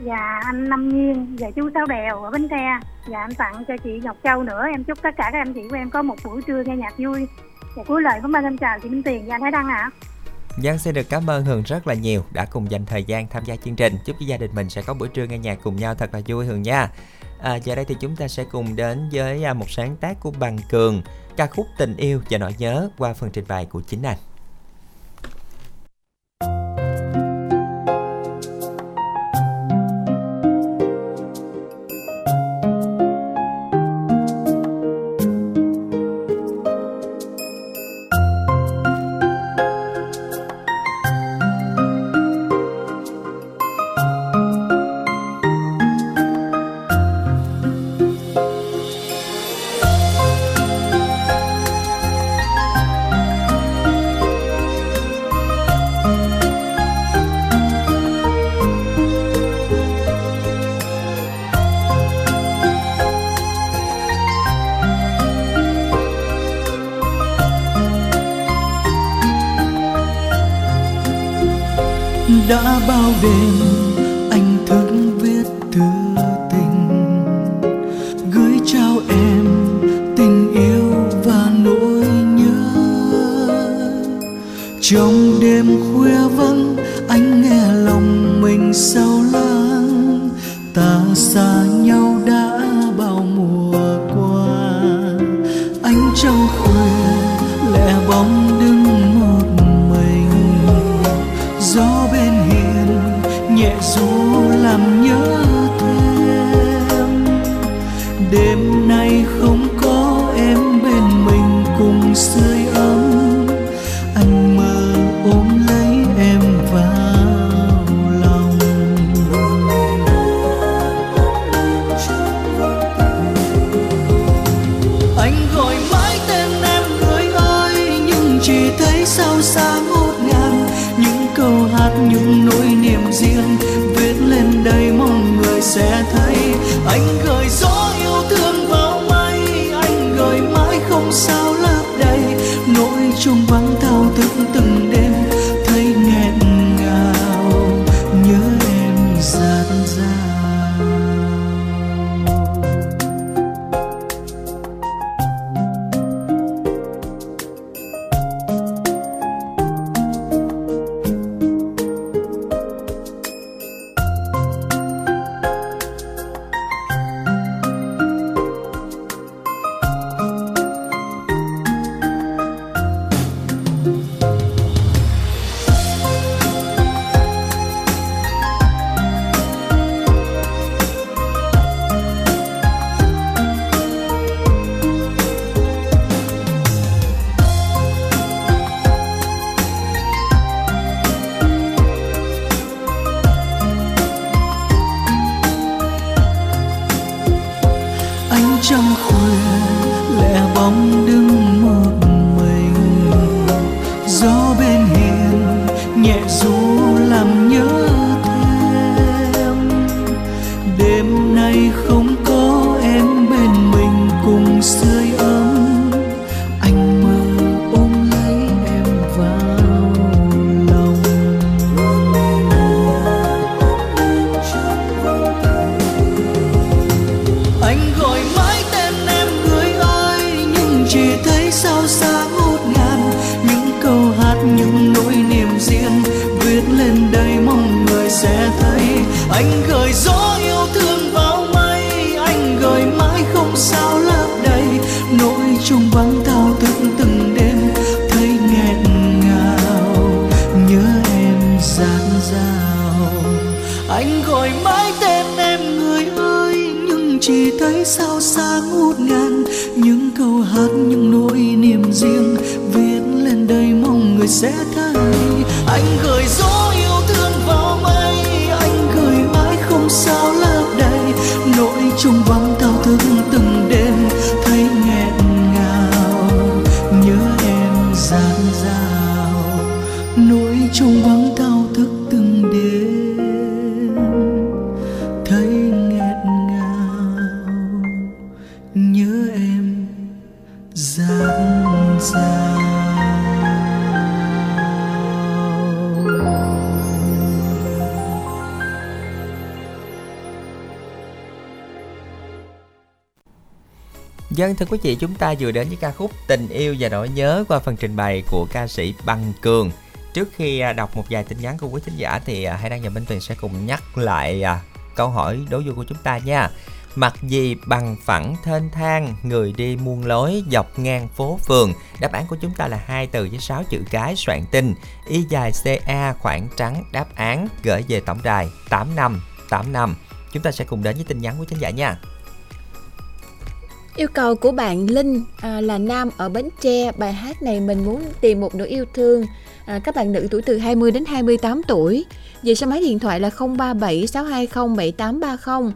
và anh Năm Nhiên và chú Sáu Đèo ở Bến Tre. Và anh tặng cho chị Ngọc Châu nữa. Em chúc tất cả các anh chị của em có một buổi trưa nghe nhạc vui. Và cuối lời cảm ơn em chào chị Minh Tiền và anh Thái Đăng ạ.
Giang xin được cảm ơn Hường rất là nhiều đã cùng dành thời gian tham gia chương trình. Chúc gia đình mình sẽ có buổi trưa nghe nhạc cùng nhau thật là vui Hường nha. À, giờ đây thì chúng ta sẽ cùng đến với à, một sáng tác của Bằng Cường, ca khúc Tình yêu và nỗi nhớ qua phần trình bày của chính anh.
Dân thưa quý vị, chúng ta vừa đến với ca khúc Tình yêu và nỗi nhớ qua phần trình bày của ca sĩ Băng Cường. Trước khi à, đọc một vài tin nhắn của quý thính giả thì à, hãy Đăng và Minh Tuyền sẽ cùng nhắc lại à, câu hỏi đố vui của chúng ta nha. Mặc gì bằng phẳng thênh thang, người đi muôn lối dọc ngang phố phường. Đáp án của chúng ta là hai từ với 6 chữ cái soạn tin. Y dài CA khoảng trắng đáp án gửi về tổng đài 8585. Chúng ta sẽ cùng đến với tin nhắn của khán giả nha.
Yêu cầu của bạn Linh à, là nam ở Bến Tre. Bài hát này mình muốn tìm một nửa yêu thương. À, các bạn nữ tuổi từ 20 đến 28 tuổi. Về số máy điện thoại là 037 620 7830.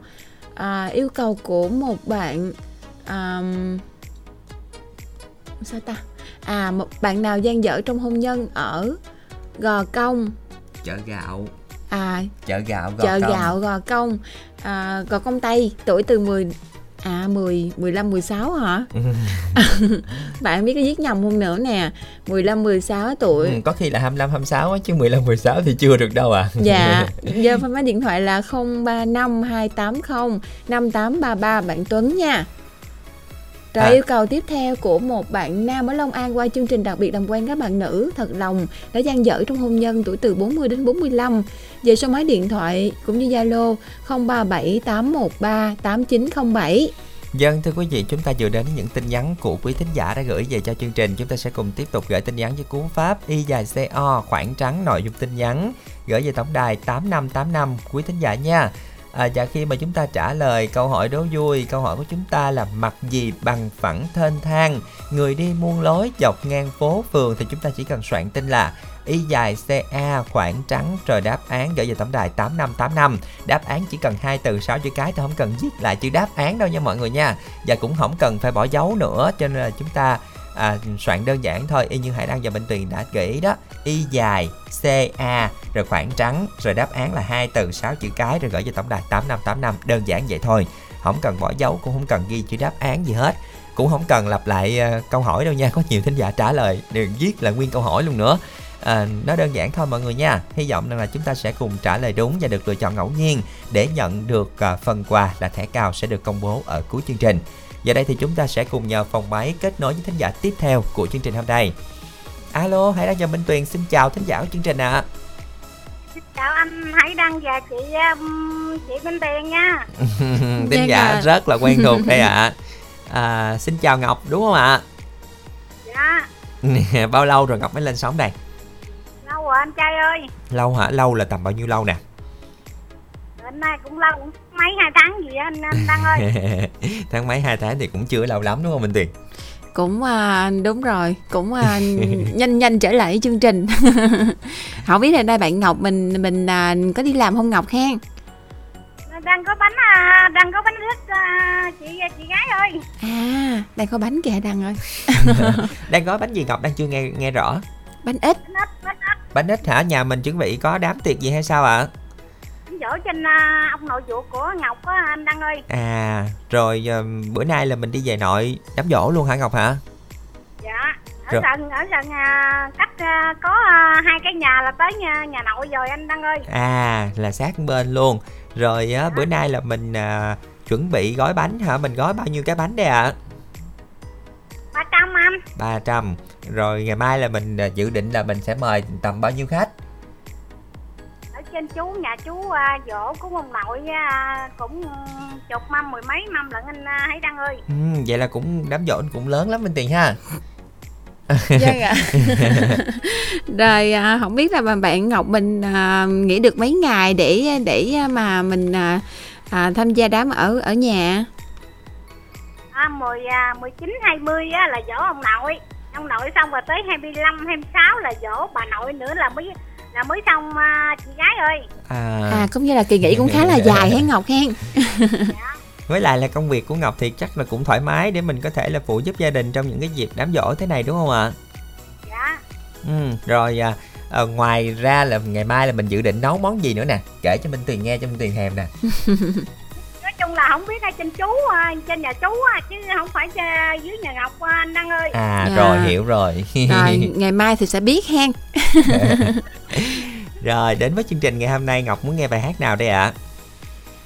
À, yêu cầu của một bạn à, sao ta? À một bạn nào gian dở trong hôn nhân ở Gò Công
Chợ gạo,
à
chợ gạo Gò
chợ
Công.
gạo Gò Công à, Gò Công Tây tuổi từ 10 à 10 15 16 hả? Bạn biết có viết nhầm không nữa nè 15 16 tuổi
Ừ, có khi là 25 26 á chứ 15 16 thì chưa được đâu à.
Dạ, giờ phone máy điện thoại là 035 280 5833 bạn Tuấn nha. Rồi
À.
yêu cầu tiếp theo của một bạn nam ở Long An qua chương trình đặc biệt làm quen các bạn nữ thật lòng đã gian dở trong hôn nhân tuổi từ 40 đến 45 về số máy điện thoại cũng như Zalo 037 813 8907.
Dân thưa quý vị, chúng ta vừa đến với những tin nhắn của quý thính giả đã gửi về cho chương trình. Chúng ta sẽ cùng tiếp tục gửi tin nhắn với cú pháp y dài CO khoảng trắng nội dung tin nhắn gửi về tổng đài 8585 quý thính giả nha. À, và khi mà chúng ta trả lời câu hỏi đố vui, câu hỏi của chúng ta là mặc gì bằng phẳng thênh thang, người đi muôn lối dọc ngang phố phường thì chúng ta chỉ cần soạn tin là y dài CA khoảng trắng rồi đáp án gửi về tổng đài 8585 đáp án chỉ cần hai từ sáu chữ cái thì không cần viết lại chữ đáp án đâu nha mọi người nha. Và cũng không cần phải bỏ dấu nữa cho nên là chúng ta à, soạn đơn giản thôi y như hải đăng và minh tuyền đã gợi ý đó. Y dài c a rồi khoảng trắng rồi đáp án là hai từ sáu chữ cái rồi gửi cho tổng đài 8585 đơn giản vậy thôi. Không cần bỏ dấu cũng không cần ghi chữ đáp án gì hết. Cũng không cần lặp lại uh, câu hỏi đâu nha. Có nhiều thính giả trả lời đừng viết là nguyên câu hỏi luôn nữa. Ờ, à, nó đơn giản thôi mọi người nha. Hy vọng rằng là chúng ta sẽ cùng trả lời đúng và được lựa chọn ngẫu nhiên để nhận được à, phần quà là thẻ cao sẽ được công bố ở cuối chương trình giờ đây thì chúng ta sẽ cùng nhờ phòng máy kết nối với thính giả tiếp theo của chương trình hôm nay. Alo hãy đang cho minh tuyền. Xin chào thính giả của chương trình ạ. À.
chào anh Hải Đăng và chị um, chị Minh Tiền nha.
Thính giả à. rất là quen thuộc đây ạ. À. à, xin chào ngọc đúng không ạ?
Dạ.
Bao lâu rồi ngọc mới lên sóng đây?
Lâu rồi anh trai ơi.
Lâu hả? Lâu là tầm bao nhiêu lâu nè
hôm nay cũng lâu cũng mấy hai tháng gì anh anh Đăng ơi.
Tháng mấy hai tháng thì cũng chưa lâu lắm đúng không Minh Tiền?
Cũng à, đúng rồi cũng à, nhanh nhanh trở lại chương trình. Không biết là đây bạn Ngọc mình mình à, có đi làm không Ngọc khen?
Đang có bánh à, đang có bánh ướt à, chị chị gái ơi.
À đang có bánh kìa đăng ơi.
Đang có bánh gì ngọc? Đang chưa nghe nghe rõ.
Bánh ít.
Bánh ít bánh ít.
Bánh ít hả? Nhà mình chuẩn bị có đám tiệc gì hay sao ạ? à?
Dỗ trên uh, ông nội ruột của ngọc á anh đăng ơi.
À rồi uh, bữa nay là mình đi về nội đám dỗ luôn hả ngọc hả?
Dạ ở rồi. gần ở gần uh, cách uh, có uh, hai cái nhà là tới nhà, nhà nội rồi anh đăng ơi.
À là sát bên luôn. Rồi á uh, bữa nay là mình uh, chuẩn bị gói bánh hả? Mình gói bao nhiêu cái bánh đây ạ? À?
300 anh.
300 Rồi ngày mai là mình dự định là mình sẽ mời tầm bao nhiêu khách
trên chú nhà chú à, dỗ của ông nội à, cũng chục mâm mười mấy mâm lận anh à, Hải Đăng ơi.
Ừ, vậy là cũng đám dỗ cũng lớn lắm bên tiền ha.
Vâng ạ. Rồi à, không biết là bạn ngọc mình à, nghỉ được mấy ngày để để mà mình à, à, tham gia đám ở ở nhà?
À, 10, à, 19, 20 á, là dỗ ông nội. Ông nội xong rồi tới 25, 26 là dỗ bà nội nữa là mới là mới xong uh, chị gái ơi.
À. à cũng như là kỳ nghỉ cũng khá là dài hả ngọc hen?
Dạ. với lại là công việc của ngọc thì chắc là cũng thoải mái để mình có thể là phụ giúp gia đình trong những cái dịp đám dỗ thế này đúng không ạ?
Dạ.
Ừ rồi à, à, ngoài ra là ngày mai là mình dự định nấu món gì nữa nè? Kể cho minh tuyền nghe cho minh tuyền thèm nè
chung là không biết ở trên chú à, trên nhà chú chứ không phải dưới nhà ngọc anh đăng ơi.
À dạ. rồi hiểu rồi.
Rồi ngày mai thì sẽ biết hen.
Rồi đến với chương trình ngày hôm nay ngọc muốn nghe bài hát nào đây ạ? À?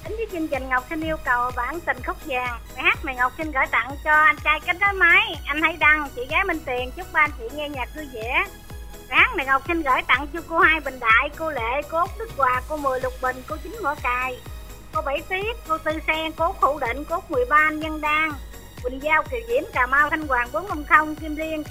đến với chương trình ngọc xin yêu cầu bản tình khúc vàng. Bài hát này ngọc xin gửi tặng cho anh trai kết nối máy anh hay đăng chị gái minh tiền. Chúc ba anh chị nghe nhạc vui vẻ. Bài hát này ngọc xin gửi tặng cho cô hai bình đại cô lệ cô út đức hòa cô mười lục bình cô chín mỏ cài cô bảy tiết cô tư sen cốt phụ định cốt mười nhân đan, quỳnh giao, kiều diễm, cà mau, thanh hoàng, bốn năm không, kim liên.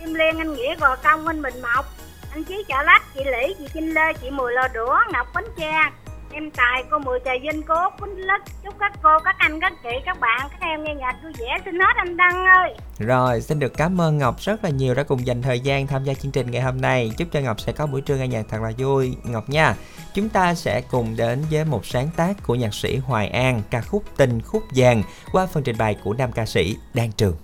Kim liên, anh nghĩa, gò công, anh bình mộc, anh chí, chợ lách, chị lý chị kinh lê, chị mười lò đũa, ngọc bánh tre em tài, cô mười trà vinh, cô út bánh lít chúc các cô, các anh, các chị, các bạn, các em nghe nhạc vui vẻ. Xin hết anh đăng ơi.
Rồi, xin được cảm ơn ngọc rất là nhiều đã cùng dành thời gian tham gia chương trình ngày hôm nay. Chúc cho ngọc sẽ có buổi trưa nghe nhạc thật là vui. Ngọc nha, chúng ta sẽ cùng đến với một sáng tác của nhạc sĩ hoài an, ca khúc tình khúc vàng qua phần trình bày của nam ca sĩ đan trường.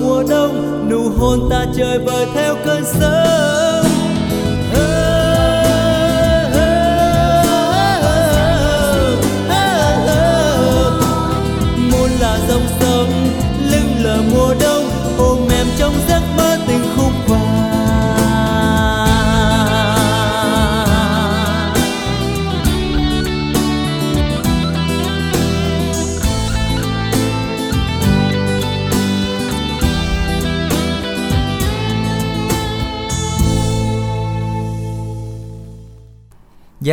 Mùa đông nụ hôn ta chơi vơi theo cơn sớm.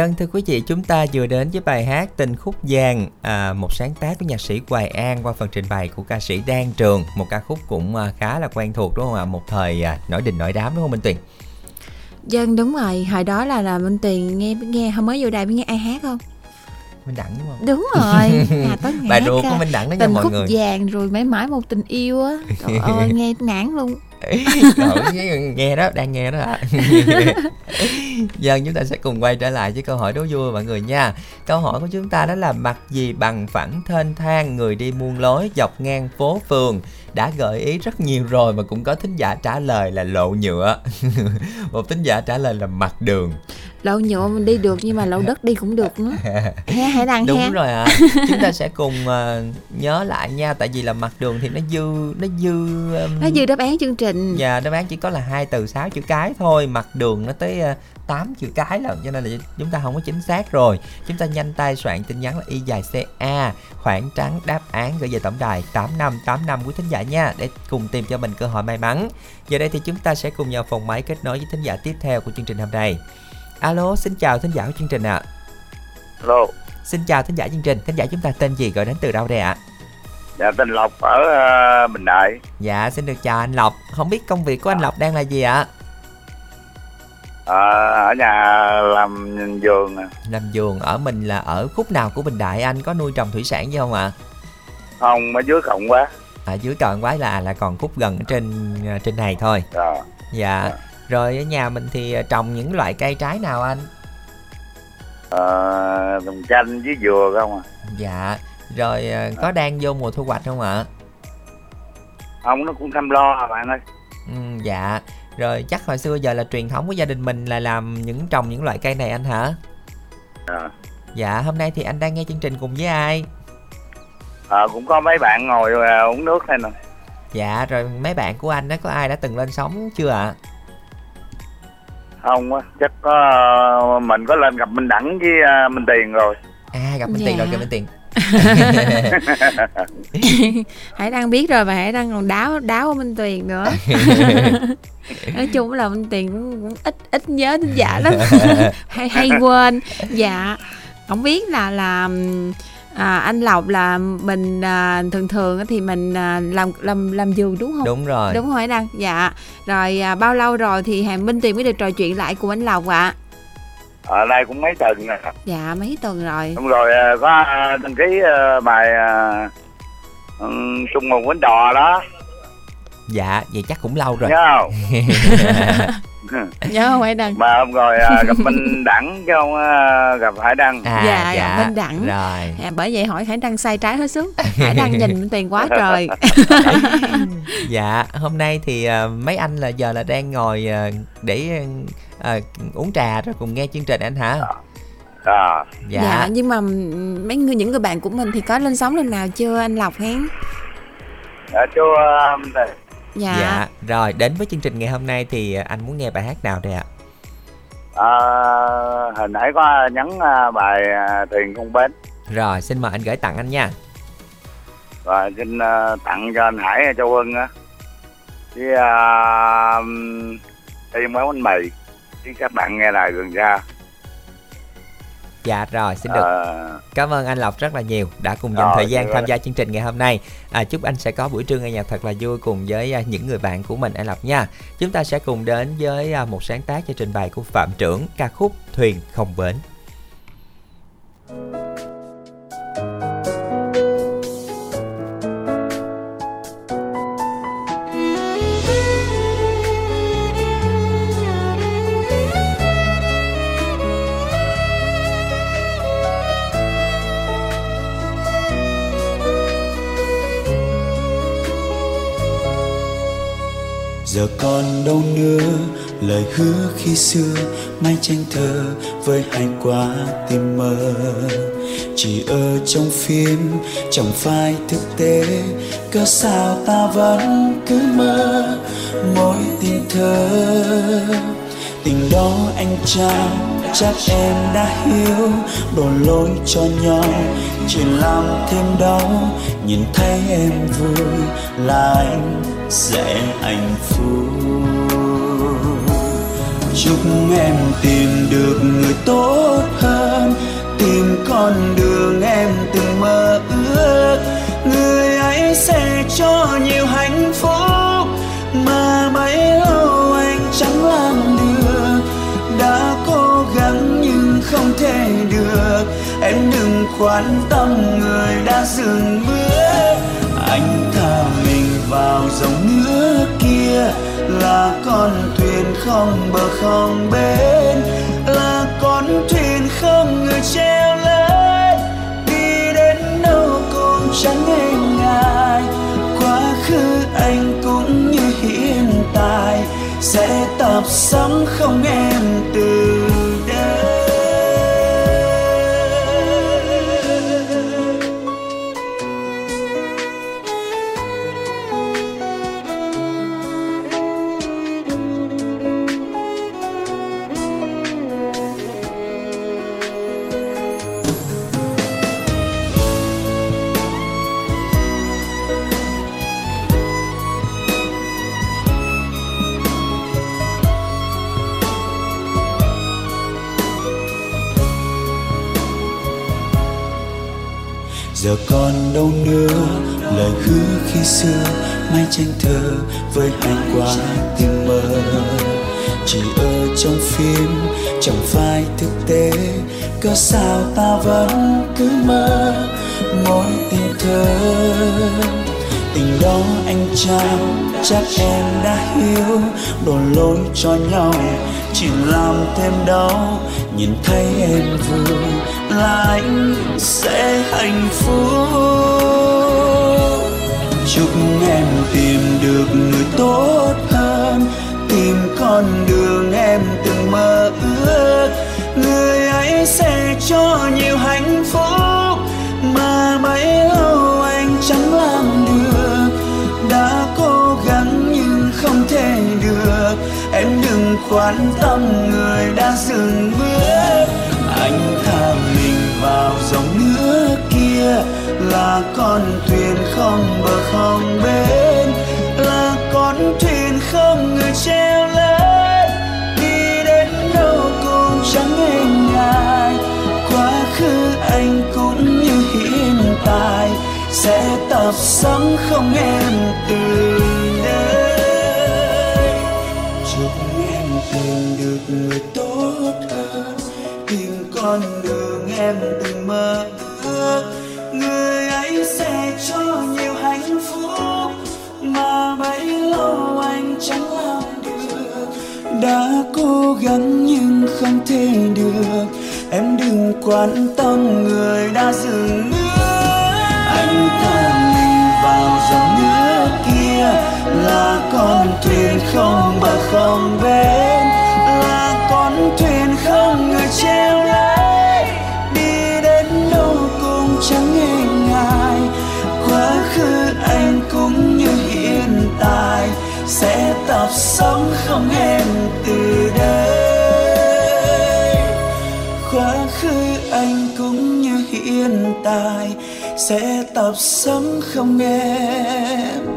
Dân thưa quý vị, chúng ta vừa đến với bài hát Tình khúc vàng, à, một sáng tác của nhạc sĩ Hoài An qua phần trình bày của ca sĩ Đan Trường, một ca khúc cũng à, khá là quen thuộc đúng không ạ? Một thời à, nổi đình nổi đám đúng không Minh Tuyền?
Dân đúng rồi, hồi đó là là Minh Tuyền nghe nghe không mới vô đài biết nghe ai hát không?
Minh Đẳng đúng không?
Đúng rồi, Hà Tuấn hát
ruột của Minh Đẳng đó nha
tình
mọi
khúc
người.
vàng rồi mãi mãi một tình yêu á. Trời ơi nghe nản luôn.
Trời, nghe đó, đang nghe đó ạ. Giờ chúng ta sẽ cùng quay trở lại với câu hỏi đố vui mọi người nha. Câu hỏi của chúng ta đó là mặc gì bằng phẳng thênh thang người đi muôn lối dọc ngang phố phường đã gợi ý rất nhiều rồi mà cũng có thính giả trả lời là lộ nhựa. Một thính giả trả lời là mặt đường.
Lậu nhựa mình đi được nhưng mà lậu đất đi cũng được nữa. He hãy đăng
Đúng
he.
rồi ạ. Chúng ta sẽ cùng ờ, nhớ lại nha tại vì là mặt đường thì nó dư nó dư um,
Nó dư đáp án chương trình.
Dạ đáp án chỉ có là hai từ 6 chữ cái thôi Mặt đường nó tới uh, 8 chữ cái là Cho nên là chúng ta không có chính xác rồi Chúng ta nhanh tay soạn tin nhắn là y dài CA Khoảng trắng đáp án gửi về tổng đài 8585 quý thính giả nha Để cùng tìm cho mình cơ hội may mắn Giờ đây thì chúng ta sẽ cùng nhau phòng máy kết nối với thính giả tiếp theo của chương trình hôm nay alo xin chào thính giả của chương trình ạ.
Alo,
xin chào thính giả chương trình. Thính giả chúng ta tên gì gọi đến từ đâu đây ạ?
Dạ tên Lộc ở ờ, Bình Đại.
dạ xin được chào anh lộc. Không biết công việc của anh lộc đang là gì ạ?
Ờ, ở nhà làm vườn. à.
làm vườn ở mình là ở khúc nào của bình đại? Anh có nuôi trồng thủy sản gì không ạ?
Không, ở dưới cộng quá.
ở dưới cận quái là là còn khúc gần ở trên à, trên này thôi.
Rồi.
dạ rồi ở nhà mình thì à, trồng những loại cây trái nào anh?
Ờ, trồng chanh với dừa không à.
dạ. Rồi à, có đang vô mùa thu hoạch không ạ?
Không, nó cũng chăm lo à bạn ơi.
ừ, dạ. Rồi chắc hồi xưa giờ là truyền thống của gia đình mình là làm những trồng những loại cây này anh hả?
Ờ,
dạ hôm nay thì anh đang nghe chương trình cùng với ai?
Ờ, cũng có mấy bạn ngồi ờ, uống nước đây nè.
dạ rồi mấy bạn của anh đó có ai đã từng lên sóng chưa ạ
Không á, chắc có mình có lên gặp Minh Đẳng với ờ, Minh Tiền rồi.
à gặp minh tiền rồi
Dạ.
gặp minh tiền
Hải Đăng biết rồi và Hải Đăng còn đáo đáo ở Minh Tuyền nữa nói chung là Minh Tuyền cũng, cũng ít ít nhớ đến dạ lắm hay hay quên dạ không biết là là à, anh Lộc là mình à, thường thường á thì mình à, làm làm làm vườn đúng không?
Đúng rồi.
Đúng không Hải Đăng? Dạ. Rồi à, bao lâu rồi thì Hà Minh Tuyền mới được trò chuyện lại cùng anh Lộc ạ?
Ở đây cũng mấy tuần nè.
dạ mấy tuần rồi.
Đúng rồi, ờ, có ờ, đăng ký ờ, bài ờ, ừ, chung một bánh đò đó.
dạ vậy chắc cũng lâu rồi.
Nhớ không?
nhớ không Hải Đăng?
Mà hôm rồi à, gặp Minh Đẳng chứ không à, gặp Hải Đăng.
À
dạ,
dạ.
Minh Đẳng.
Rồi.
À, bởi vậy hỏi Hải Đăng sai trái hết sức Hải Đăng nhìn Tuyền quá trời.
Dạ hôm nay thì à, mấy anh là giờ là đang ngồi à, để à, uống trà rồi cùng nghe chương trình anh hả?
À,
dạ.
dạ
nhưng mà mấy người những người bạn của mình thì có lên sóng lần nào chưa? Anh Lộc hén.
À, chú à,
dạ,
dạ rồi đến với chương trình ngày hôm nay thì à, anh muốn nghe bài hát nào đây ạ?
À, hồi nãy có nhắn à, bài à, thuyền không bến.
Rồi xin mời anh gửi tặng anh nha.
Và xin à, tặng cho anh Hải Châu Hưng á. Với à, thêm mấy bánh mì. Với các bạn nghe đài gần xa
dạ rồi xin được
à,
Cảm ơn anh Lộc rất là nhiều đã cùng dành
Rồi,
thời gian tham gia chương trình ngày hôm nay. À, chúc anh sẽ có buổi trưa nghe nhạc thật là vui cùng với à, những người bạn của mình anh Lộc nha. Chúng ta sẽ cùng đến với à, một sáng tác cho trình bày của Phạm Trưởng ca khúc Thuyền không bến.
Giờ còn đâu nữa, lời hứa khi xưa, mai tranh thơ với hai quá tim mơ. Chỉ ở trong phim, chẳng phải thực tế cớ sao ta vẫn cứ mơ mỗi tình thơ. Tình đó anh trao chắc em đã hiểu, đổ lỗi cho nhau, chỉ làm thêm đau, nhìn thấy em vui là anh sẽ hạnh phúc chúc em tìm được người tốt hơn, tìm con đường em từng mơ ước. Người ấy sẽ cho nhiều hạnh phúc, mà bấy lâu anh chẳng làm được. Đã cố gắng nhưng không thể được, em đừng quan tâm người đã dừng bước. Anh thật vào dòng nước kia. Là con thuyền không bờ không bến, là con thuyền không người treo lên đi đến đâu cũng chẳng nghe ngại quá khứ anh cũng như hiện tại. Sẽ tập sống không em từ xưa mai tranh thơ với hai quả tình mơ. Chỉ ở trong phim, chẳng phải thực tế cớ sao ta vẫn cứ mơ mỗi tình thơ. Tình đó anh trao chắc em đã hiểu, đổ lỗi cho nhau, chỉ làm thêm đau, nhìn thấy em vui là anh sẽ hạnh phúc chúc em tìm được người tốt hơn. Tìm con đường em từng mơ ước. Người ấy sẽ cho nhiều hạnh phúc. Mà bấy lâu anh chẳng làm được. Đã cố gắng nhưng không thể được. Em đừng quan tâm người đã dừng bước. Anh thả mình vào dòng là con thuyền không bờ không bến, là con thuyền không người treo lên đi đến đâu cũng chẳng nghe ngại quá khứ anh cũng như hiện tại, sẽ tập sống không em từ đây. Chúc em tìm được người tốt hơn, tìm con đường em từng đã cố gắng nhưng không thể được. Em đừng quan tâm, người đã dừng bước. Anh thả mình vào dòng nước kia, là con thuyền không bờ không bến. Là con thuyền không người treo lái. Đi đến đâu cũng chẳng nghe ngại quá khứ anh cũng như hiện tại. Sẽ tập sống không em từ đây. Quá khứ anh cũng như hiện tại sẽ tập sống không em.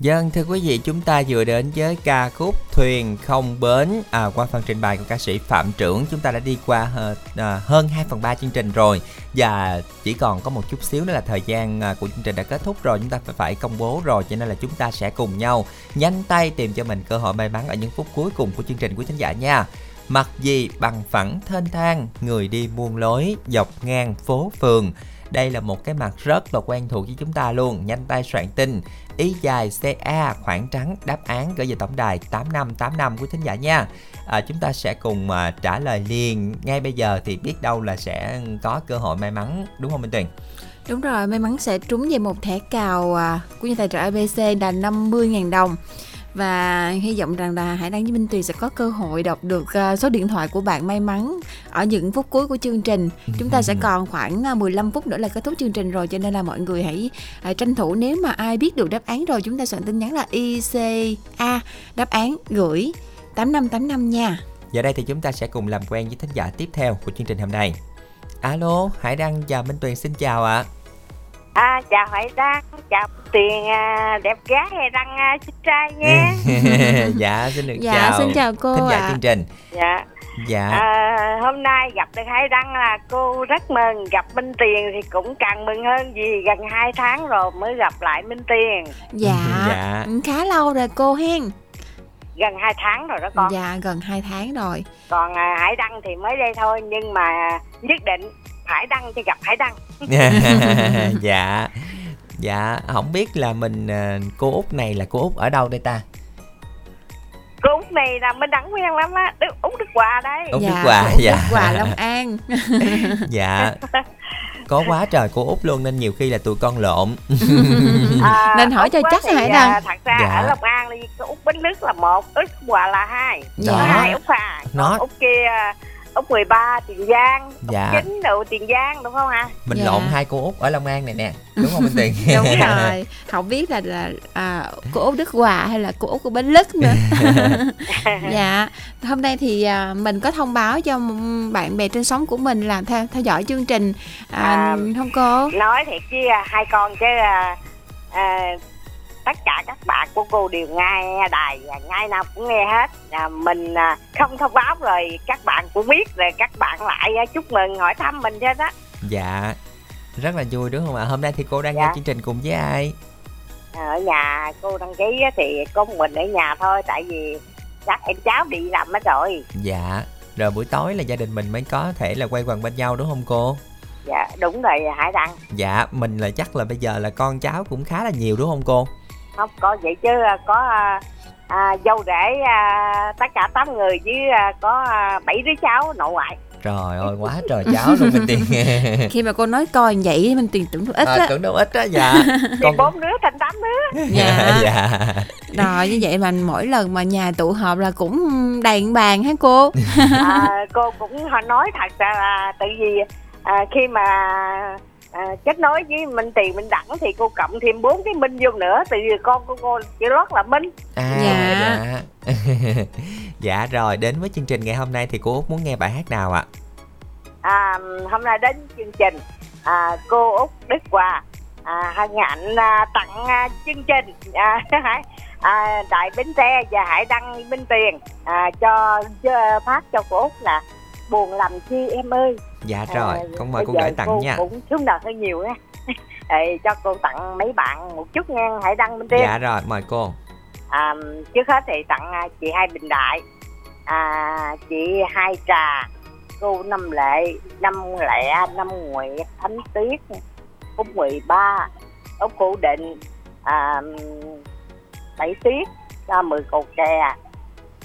Dân thưa quý vị chúng ta vừa đến với ca khúc Thuyền không bến à, qua phần trình bày của ca sĩ Phạm Trưởng. Chúng ta đã đi qua ờ, ờ, hơn, à, hơn 2 phần 3 chương trình rồi. Và chỉ còn có một chút xíu nữa là thời gian à, của chương trình đã kết thúc rồi. Chúng ta phải phải công bố rồi cho nên là chúng ta sẽ cùng nhau nhanh tay tìm cho mình cơ hội may mắn ở những phút cuối cùng của chương trình quý khán giả nha. Mặc gì bằng phẳng thênh thang người đi muôn lối dọc ngang phố phường đây là một cái mặt rất là quen thuộc với chúng ta luôn. Nhanh tay soạn tin. Ý dài ca khoảng trắng đáp án gửi về tổng đài 8585 của thính giả nha. À, chúng ta sẽ cùng mà trả lời liền. Ngay bây giờ thì biết đâu là sẽ có cơ hội may mắn đúng không Minh Tuyền?
Đúng rồi, may mắn sẽ trúng về một thẻ cào à, của nhà tài trợ ABC là 50.000 đồng và hy vọng rằng là Hải Đăng với Minh Tuyền sẽ có cơ hội đọc được ờ, số điện thoại của bạn may mắn ở những phút cuối của chương trình. Chúng ta sẽ còn khoảng ờ, 15 phút nữa là kết thúc chương trình rồi cho nên là mọi người hãy ờ, tranh thủ nếu mà ai biết được đáp án rồi chúng ta soạn tin nhắn là ICA đáp án gửi 8585 nha.
Giờ đây thì chúng ta sẽ cùng làm quen với thính giả tiếp theo của chương trình hôm nay. Alo, Hải Đăng và Minh Tuyền xin chào ạ. À.
À, chào Hải Đăng, chào Tuyền à, đẹp gái hay Đăng à, xinh trai nha.
dạ, xin được
dạ,
chào.
xin chào cô
Thính giả
ạ.
chương trình.
Dạ.
Dạ.
À, hôm nay gặp được Hải Đăng là cô rất mừng, gặp Minh Tiền thì cũng càng mừng hơn vì gần 2 tháng rồi mới gặp lại Minh Tiền.
Dạ,
Dạ.
khá lâu rồi cô hen.
Gần 2 tháng rồi đó con.
Dạ, gần 2 tháng rồi.
Còn à, Hải Đăng thì mới đây thôi nhưng mà nhất định Hải Đăng thì gặp Hải Đăng.
dạ. Dạ, không biết là mình à, cô Út này là cô Út ở đâu đây ta?
Cô Út này là Minh Đăng quen lắm á, Đức Út Đức Hòa đây.
Út
dạ,
Đức Hòa,
Út
dạ.
Đức Hòa Long An.
dạ. Có quá trời cô Út luôn nên nhiều khi là tụi con lộn.
À,
Nên hỏi cho chắc Hải
à,
Đăng.
Thật ra
Dạ.
ở Long An thì có Út Bến Lức là một, Út Hòa là hai.
Dạ.
Hai Út Hòa.
Nó-
Út kia
út 13 tiền giang.
Dạ.
út 9 độ tiền giang đúng không ạ?
Mình
Dạ.
lộn hai cô út ở long an này nè. Đúng không minh tiền?
Đúng rồi. Không biết là là à, cô út đức hòa hay là cô út của bến lức nữa. Dạ. Hôm nay thì à, mình có thông báo cho bạn bè trên sóng của mình là theo theo dõi chương trình. À,
À,
không cô?
nói thiệt chứ à, hai con chứ à, à, tất cả các bạn của cô đều nghe đài và ngày nào cũng nghe hết. À, mình à, không thông báo rồi các bạn cũng biết rồi các bạn lại à, chúc mừng hỏi thăm mình hết á
dạ rất là vui đúng không ạ? Hôm nay thì cô đang nghe
Dạ.
chương trình cùng với ai?
À, ở nhà cô đăng ký thì có một mình ở nhà thôi tại vì các em cháu đi làm hết rồi.
Dạ rồi buổi tối là gia đình mình mới có thể là quay quần bên nhau đúng không cô?
Dạ đúng rồi hải đăng.
Dạ mình là chắc là bây giờ là con cháu cũng khá là nhiều đúng không cô
không có vậy chứ à, có à, à, dâu rể à, tất cả 8 người với à, có à, bảy đứa cháu nội ngoại.
Trời ơi quá trời cháu luôn minh tiền.
Khi mà cô nói coi vậy mình tiền tưởng ít
à,
á.
tưởng đâu ít á dạ. Con
bốn đứa thành tám đứa.
Dạ
dạ.
rồi như vậy mà mỗi lần mà nhà tụ họp là cũng đầy bàn hả cô?
À, cô cũng họ nói thật ra là tại vì à, khi mà à, kết nối với Minh Tiền Minh Đẳng thì cô cộng thêm bốn cái Minh vô nữa tại vì con của cô chỉ lót là Minh.
À
Dạ.
dạ dạ rồi đến với chương trình ngày hôm nay thì cô út muốn nghe bài hát nào ạ?
À, hôm nay đến chương trình à, cô Út Đức Hòa. À, hân hạnh à, tặng à, chương trình à, à, Đại Bến Tre và Hải Đăng Minh Tiền à, cho, cho phát cho cô Út là buồn làm chi em ơi.
Dạ rồi
À,
con mời cô gửi tặng
cô
nha.
cũng xuống đầu hơi nhiều á. Ê, cho cô tặng mấy bạn một chút nha Hải Đăng Minh Tiền
dạ rồi mời cô.
À, trước hết thì tặng à, chị hai bình đại à, chị hai trà cô năm lệ năm lẹ năm nguyệt thánh tuyết út mười ba út cụ định à, bảy tuyết ra mười cầu kè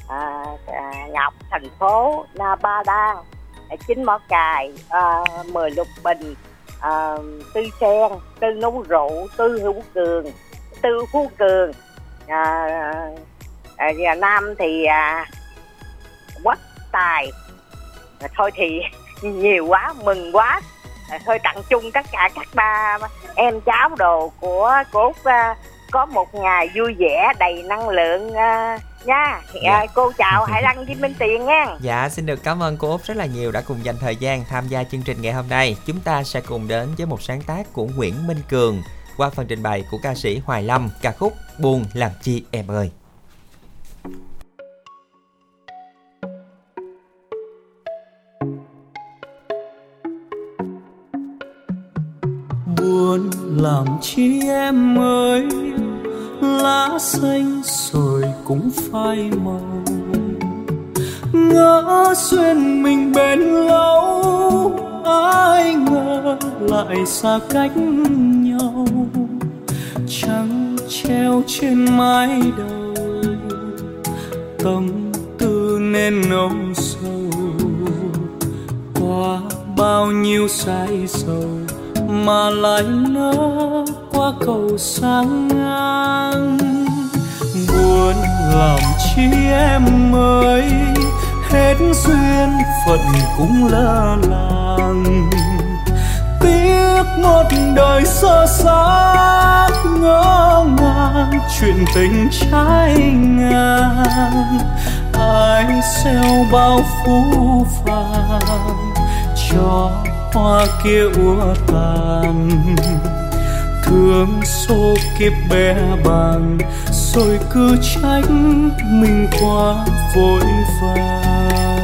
à, à, ngọc thành phố na ba Đa. À, Chín mỏ cài à, mười lục bình à, tư sen tư nấu rượu tư hữu cường tư phú cường. À, à, à, nam thì à, quách tài. À, thôi thì nhiều quá mừng quá. À, thôi tặng chung tất cả các ba em cháu đồ của cô à, có một ngày vui vẻ đầy năng lượng à, nha à, cô chào Hải Đăng với Minh Tiền nha
Dạ, xin được cảm ơn cô Út rất là nhiều đã cùng dành thời gian tham gia chương trình ngày hôm nay. Chúng ta sẽ cùng đến với một sáng tác của Nguyễn Minh Cường qua phần trình bày của ca sĩ Hoài Lâm, ca khúc Buồn làm chi em ơi.
buồn làm chi em ơi lá xanh rồi cũng phai màu. Ngỡ xuyên mình bên lâu, ai ngờ lại xa cách nhau. Trăng treo trên mái đầu, tâm tư nên nồng sâu qua bao nhiêu say sầu mà lại nỡ qua cầu sang ngang. Buồn làm chi em ơi, hết duyên phận cũng lơ làng. Tiếc một đời sơ xác ngỡ ngàng, chuyện tình trái ngang. Ai xeo bao phú phàng cho hoa kia úa tàn. Thương số kiếp bé bàng, rồi cứ trách mình quá vội vàng.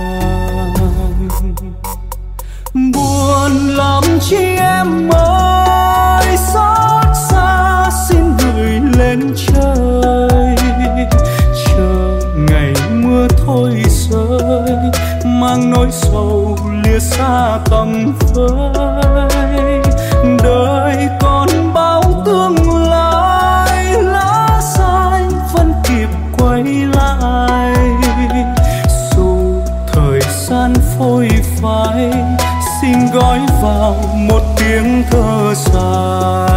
Buồn lắm chi em ơi, xót xa xin gửi lên trời. Chờ ngày mưa thôi rơi, mang nỗi sầu lìa xa tầm phơi. Đời còn bao tương lai, lá xanh vẫn kịp quay lại. Dù thời gian phôi phai, xin gói vào một tiếng thơ dài.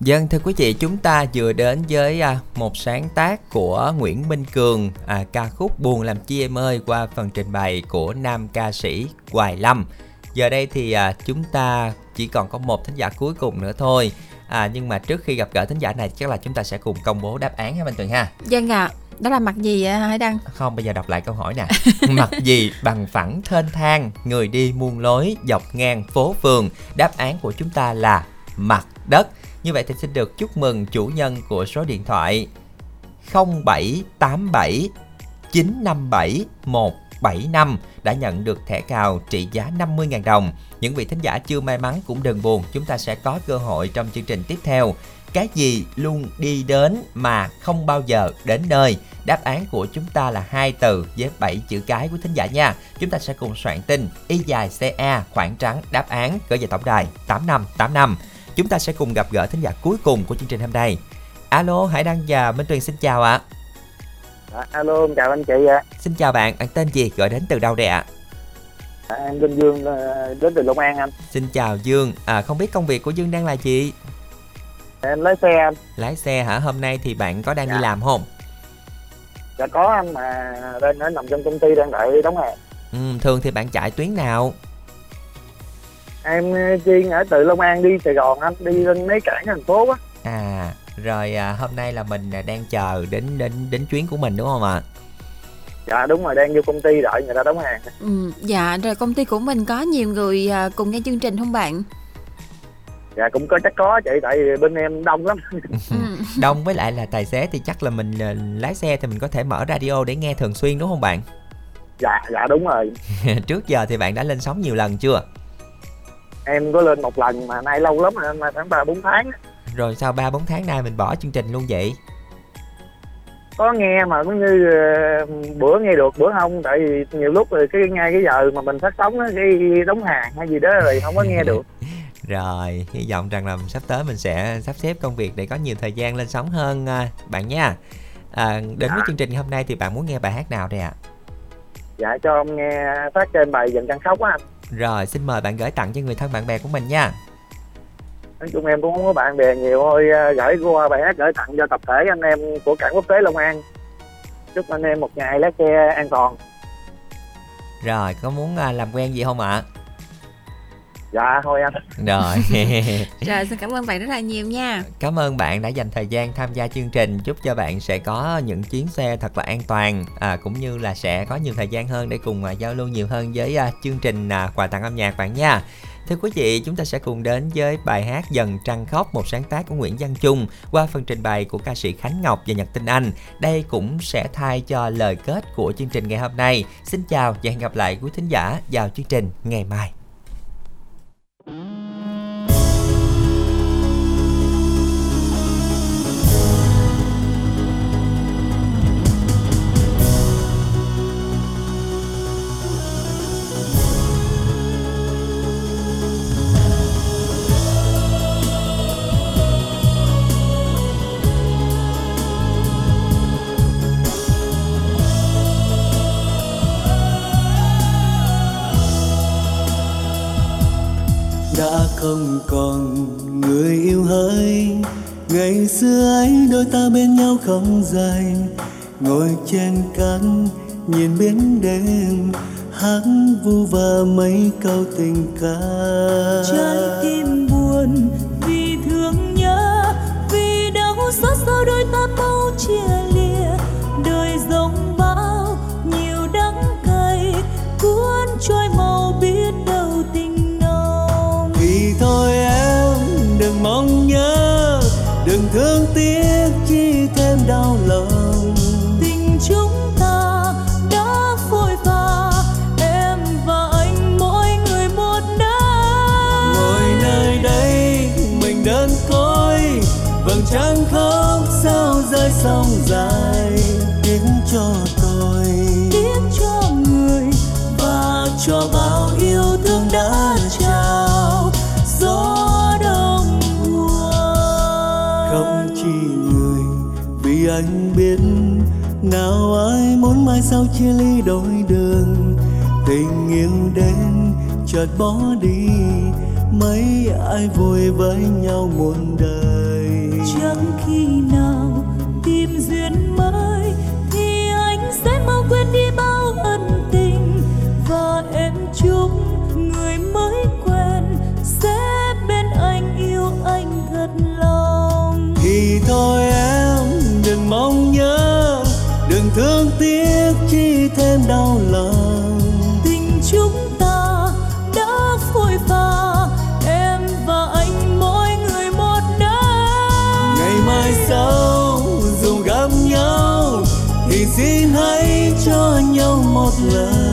Dân thưa quý vị, chúng ta vừa đến với à, một sáng tác của Nguyễn Minh Cường, à, ca khúc Buồn làm chi em ơi qua phần trình bày của nam ca sĩ Hoài Lâm. Giờ đây thì à, chúng ta chỉ còn có một thính giả cuối cùng nữa thôi. À, nhưng mà trước khi gặp gỡ thính giả này chắc là chúng ta sẽ cùng công bố đáp án ha Minh Tuyền ha.
Dân ạ, đó là mặt gì ạ Hải Đăng?
Không, bây giờ đọc lại câu hỏi nè. Mặt gì bằng phẳng thênh thang, người đi muôn lối dọc ngang phố phường. Đáp án của chúng ta là mặt đất. Như vậy thì xin được chúc mừng chủ nhân của số điện thoại 0787 957 175 đã nhận được thẻ cào trị giá 50.000 đồng. Những vị thính giả chưa may mắn cũng đừng buồn, chúng ta sẽ có cơ hội trong chương trình tiếp theo. Cái gì luôn đi đến mà không bao giờ đến nơi? Đáp án của chúng ta là hai từ với 7 chữ cái của thính giả nha. Chúng ta sẽ cùng soạn tin y dài CA e khoảng trắng đáp án gửi về tổng đài 8585. Chúng ta sẽ cùng gặp gỡ thính giả cuối cùng của chương trình hôm nay. Alo, Hải Đăng và Minh Tuyền xin chào ạ.
À, alo, em chào anh chị ạ.
Xin chào bạn, bạn tên gì? Gọi đến từ đâu đây ạ?
À, em tên Dương ờ, đến từ Long An anh.
Xin chào Dương. À không biết công việc của Dương đang là gì?
Em lái xe anh.
Lái xe hả? Hôm nay thì bạn có đang
Dạ.
đi làm không?
Dạ có anh mà đang nằm trong công ty đang đợi đóng hàng.
Ừ, thường thì bạn chạy tuyến nào?
Em ờ, chuyên ở từ Long An đi Sài Gòn anh, đi lên mấy cảng thành phố á.
À, rồi à, hôm nay là mình à, đang chờ đến đến đến chuyến của mình đúng không ạ?
Dạ đúng rồi, đang vô công ty đợi người ta đóng hàng.
Ừ, dạ rồi công ty của mình có nhiều người à, cùng nghe chương trình không bạn?
Dạ cũng có chắc có chị, tại vì bên em đông lắm.
Đông với lại là tài xế thì chắc là mình à, lái xe thì mình có thể mở radio để nghe thường xuyên đúng không bạn?
dạ, dạ đúng rồi.
Trước giờ thì bạn đã lên sóng nhiều lần chưa?
Em có lên một lần mà nay lâu lắm rồi, mà khoảng ba bốn tháng.
Rồi sau 3 4 tháng nay mình bỏ chương trình luôn vậy?
Có nghe mà cũng như ờ, bữa nghe được, bữa không. Tại vì nhiều lúc rồi cái ngay cái giờ mà mình phát sóng á, cái đóng hàng hay gì đó rồi không có nghe được.
Rồi, hy vọng rằng là sắp tới mình sẽ sắp xếp công việc để có nhiều thời gian lên sóng hơn à, bạn nha. À, đến với chương trình hôm nay thì bạn muốn nghe bài hát nào đây ạ?
Dạ cho ông nghe phát trên bài dần căn khóc á anh.
Rồi, xin mời bạn gửi tặng cho người thân bạn bè của mình nha.
nói chung em cũng không có bạn bè nhiều thôi ờ, gửi qua bài hát gửi tặng cho tập thể anh em của cảng quốc tế Long An chúc anh em một ngày lái xe an toàn
Rồi, có muốn à, làm quen gì không ạ?
Dạ thôi anh
Rồi.
Rồi xin cảm ơn bạn rất là nhiều nha.
Cảm ơn bạn đã dành thời gian tham gia chương trình Chúc cho bạn sẽ có những chuyến xe thật là an toàn à, Cũng như là sẽ có nhiều thời gian hơn để cùng à, giao lưu nhiều hơn với à, chương trình à, quà tặng âm nhạc bạn nha Thưa quý vị, chúng ta sẽ cùng đến với bài hát Dần Trăng Khóc, một sáng tác của Nguyễn Văn Trung qua phần trình bày của ca sĩ Khánh Ngọc và Nhật Tinh Anh. Đây cũng sẽ thay cho lời kết của chương trình ngày hôm nay. Xin chào và hẹn gặp lại quý thính giả vào chương trình ngày mai.
Hãy
không còn người yêu hỡi. Ngày xưa ấy, đôi ta bên nhau không dài. Ngồi trên cánh nhìn biển đêm, hát vu và mấy câu tình ca.
Trái tim buồn vì thương nhớ, vì đau xót sao đôi ta mau chia lìa. Đời giống bao, nhiều đắng cay, cuốn trôi màu
biếc. Mong nhớ. Đừng thương tiếc chi thêm đau lòng.
Tình chúng ta đã phôi pha em và anh mỗi người một nơi.
Ngồi nơi đây mình đơn côi. Vầng trăng khóc sao rơi sông dài. Tiếng cho tôi.
Tiếc cho người
và cho bao yêu thương đã anh biết nào ai muốn mai sau chia ly đôi đường. Tình yêu đến chợt bỏ đi mấy ai vui với nhau muôn đời.
Chẳng khi nào tìm duyên mới thì anh sẽ mau quên đi bao ân tình. Và em chúc người mới quen sẽ bên anh yêu anh thật lòng.
Thì thôi em mong nhớ đừng thương tiếc chi thêm đau lòng.
Tình chúng ta đã phôi pha em và anh mỗi người một nơi.
Ngày mai sau dù gặp nhau thì xin hãy cho nhau một lời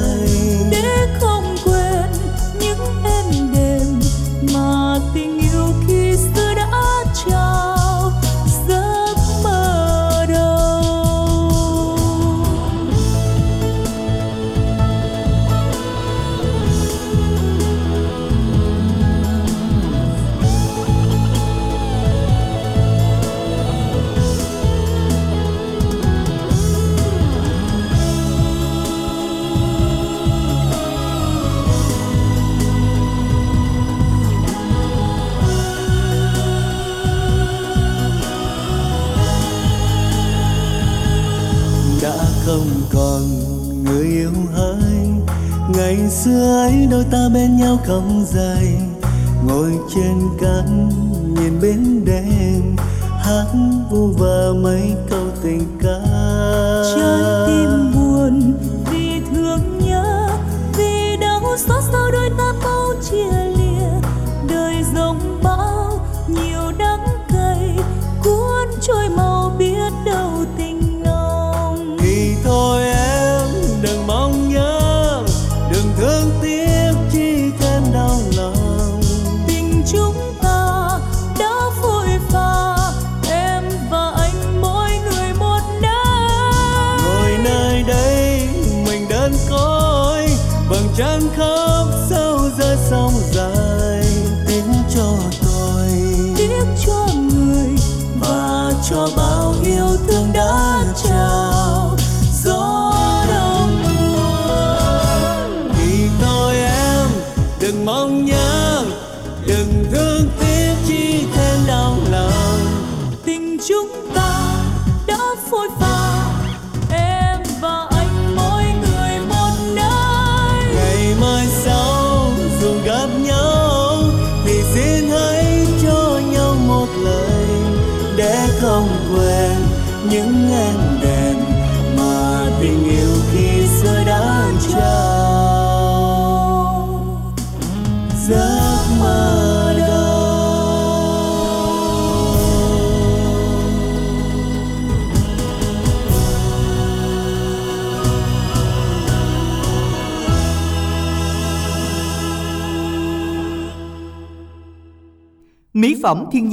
bên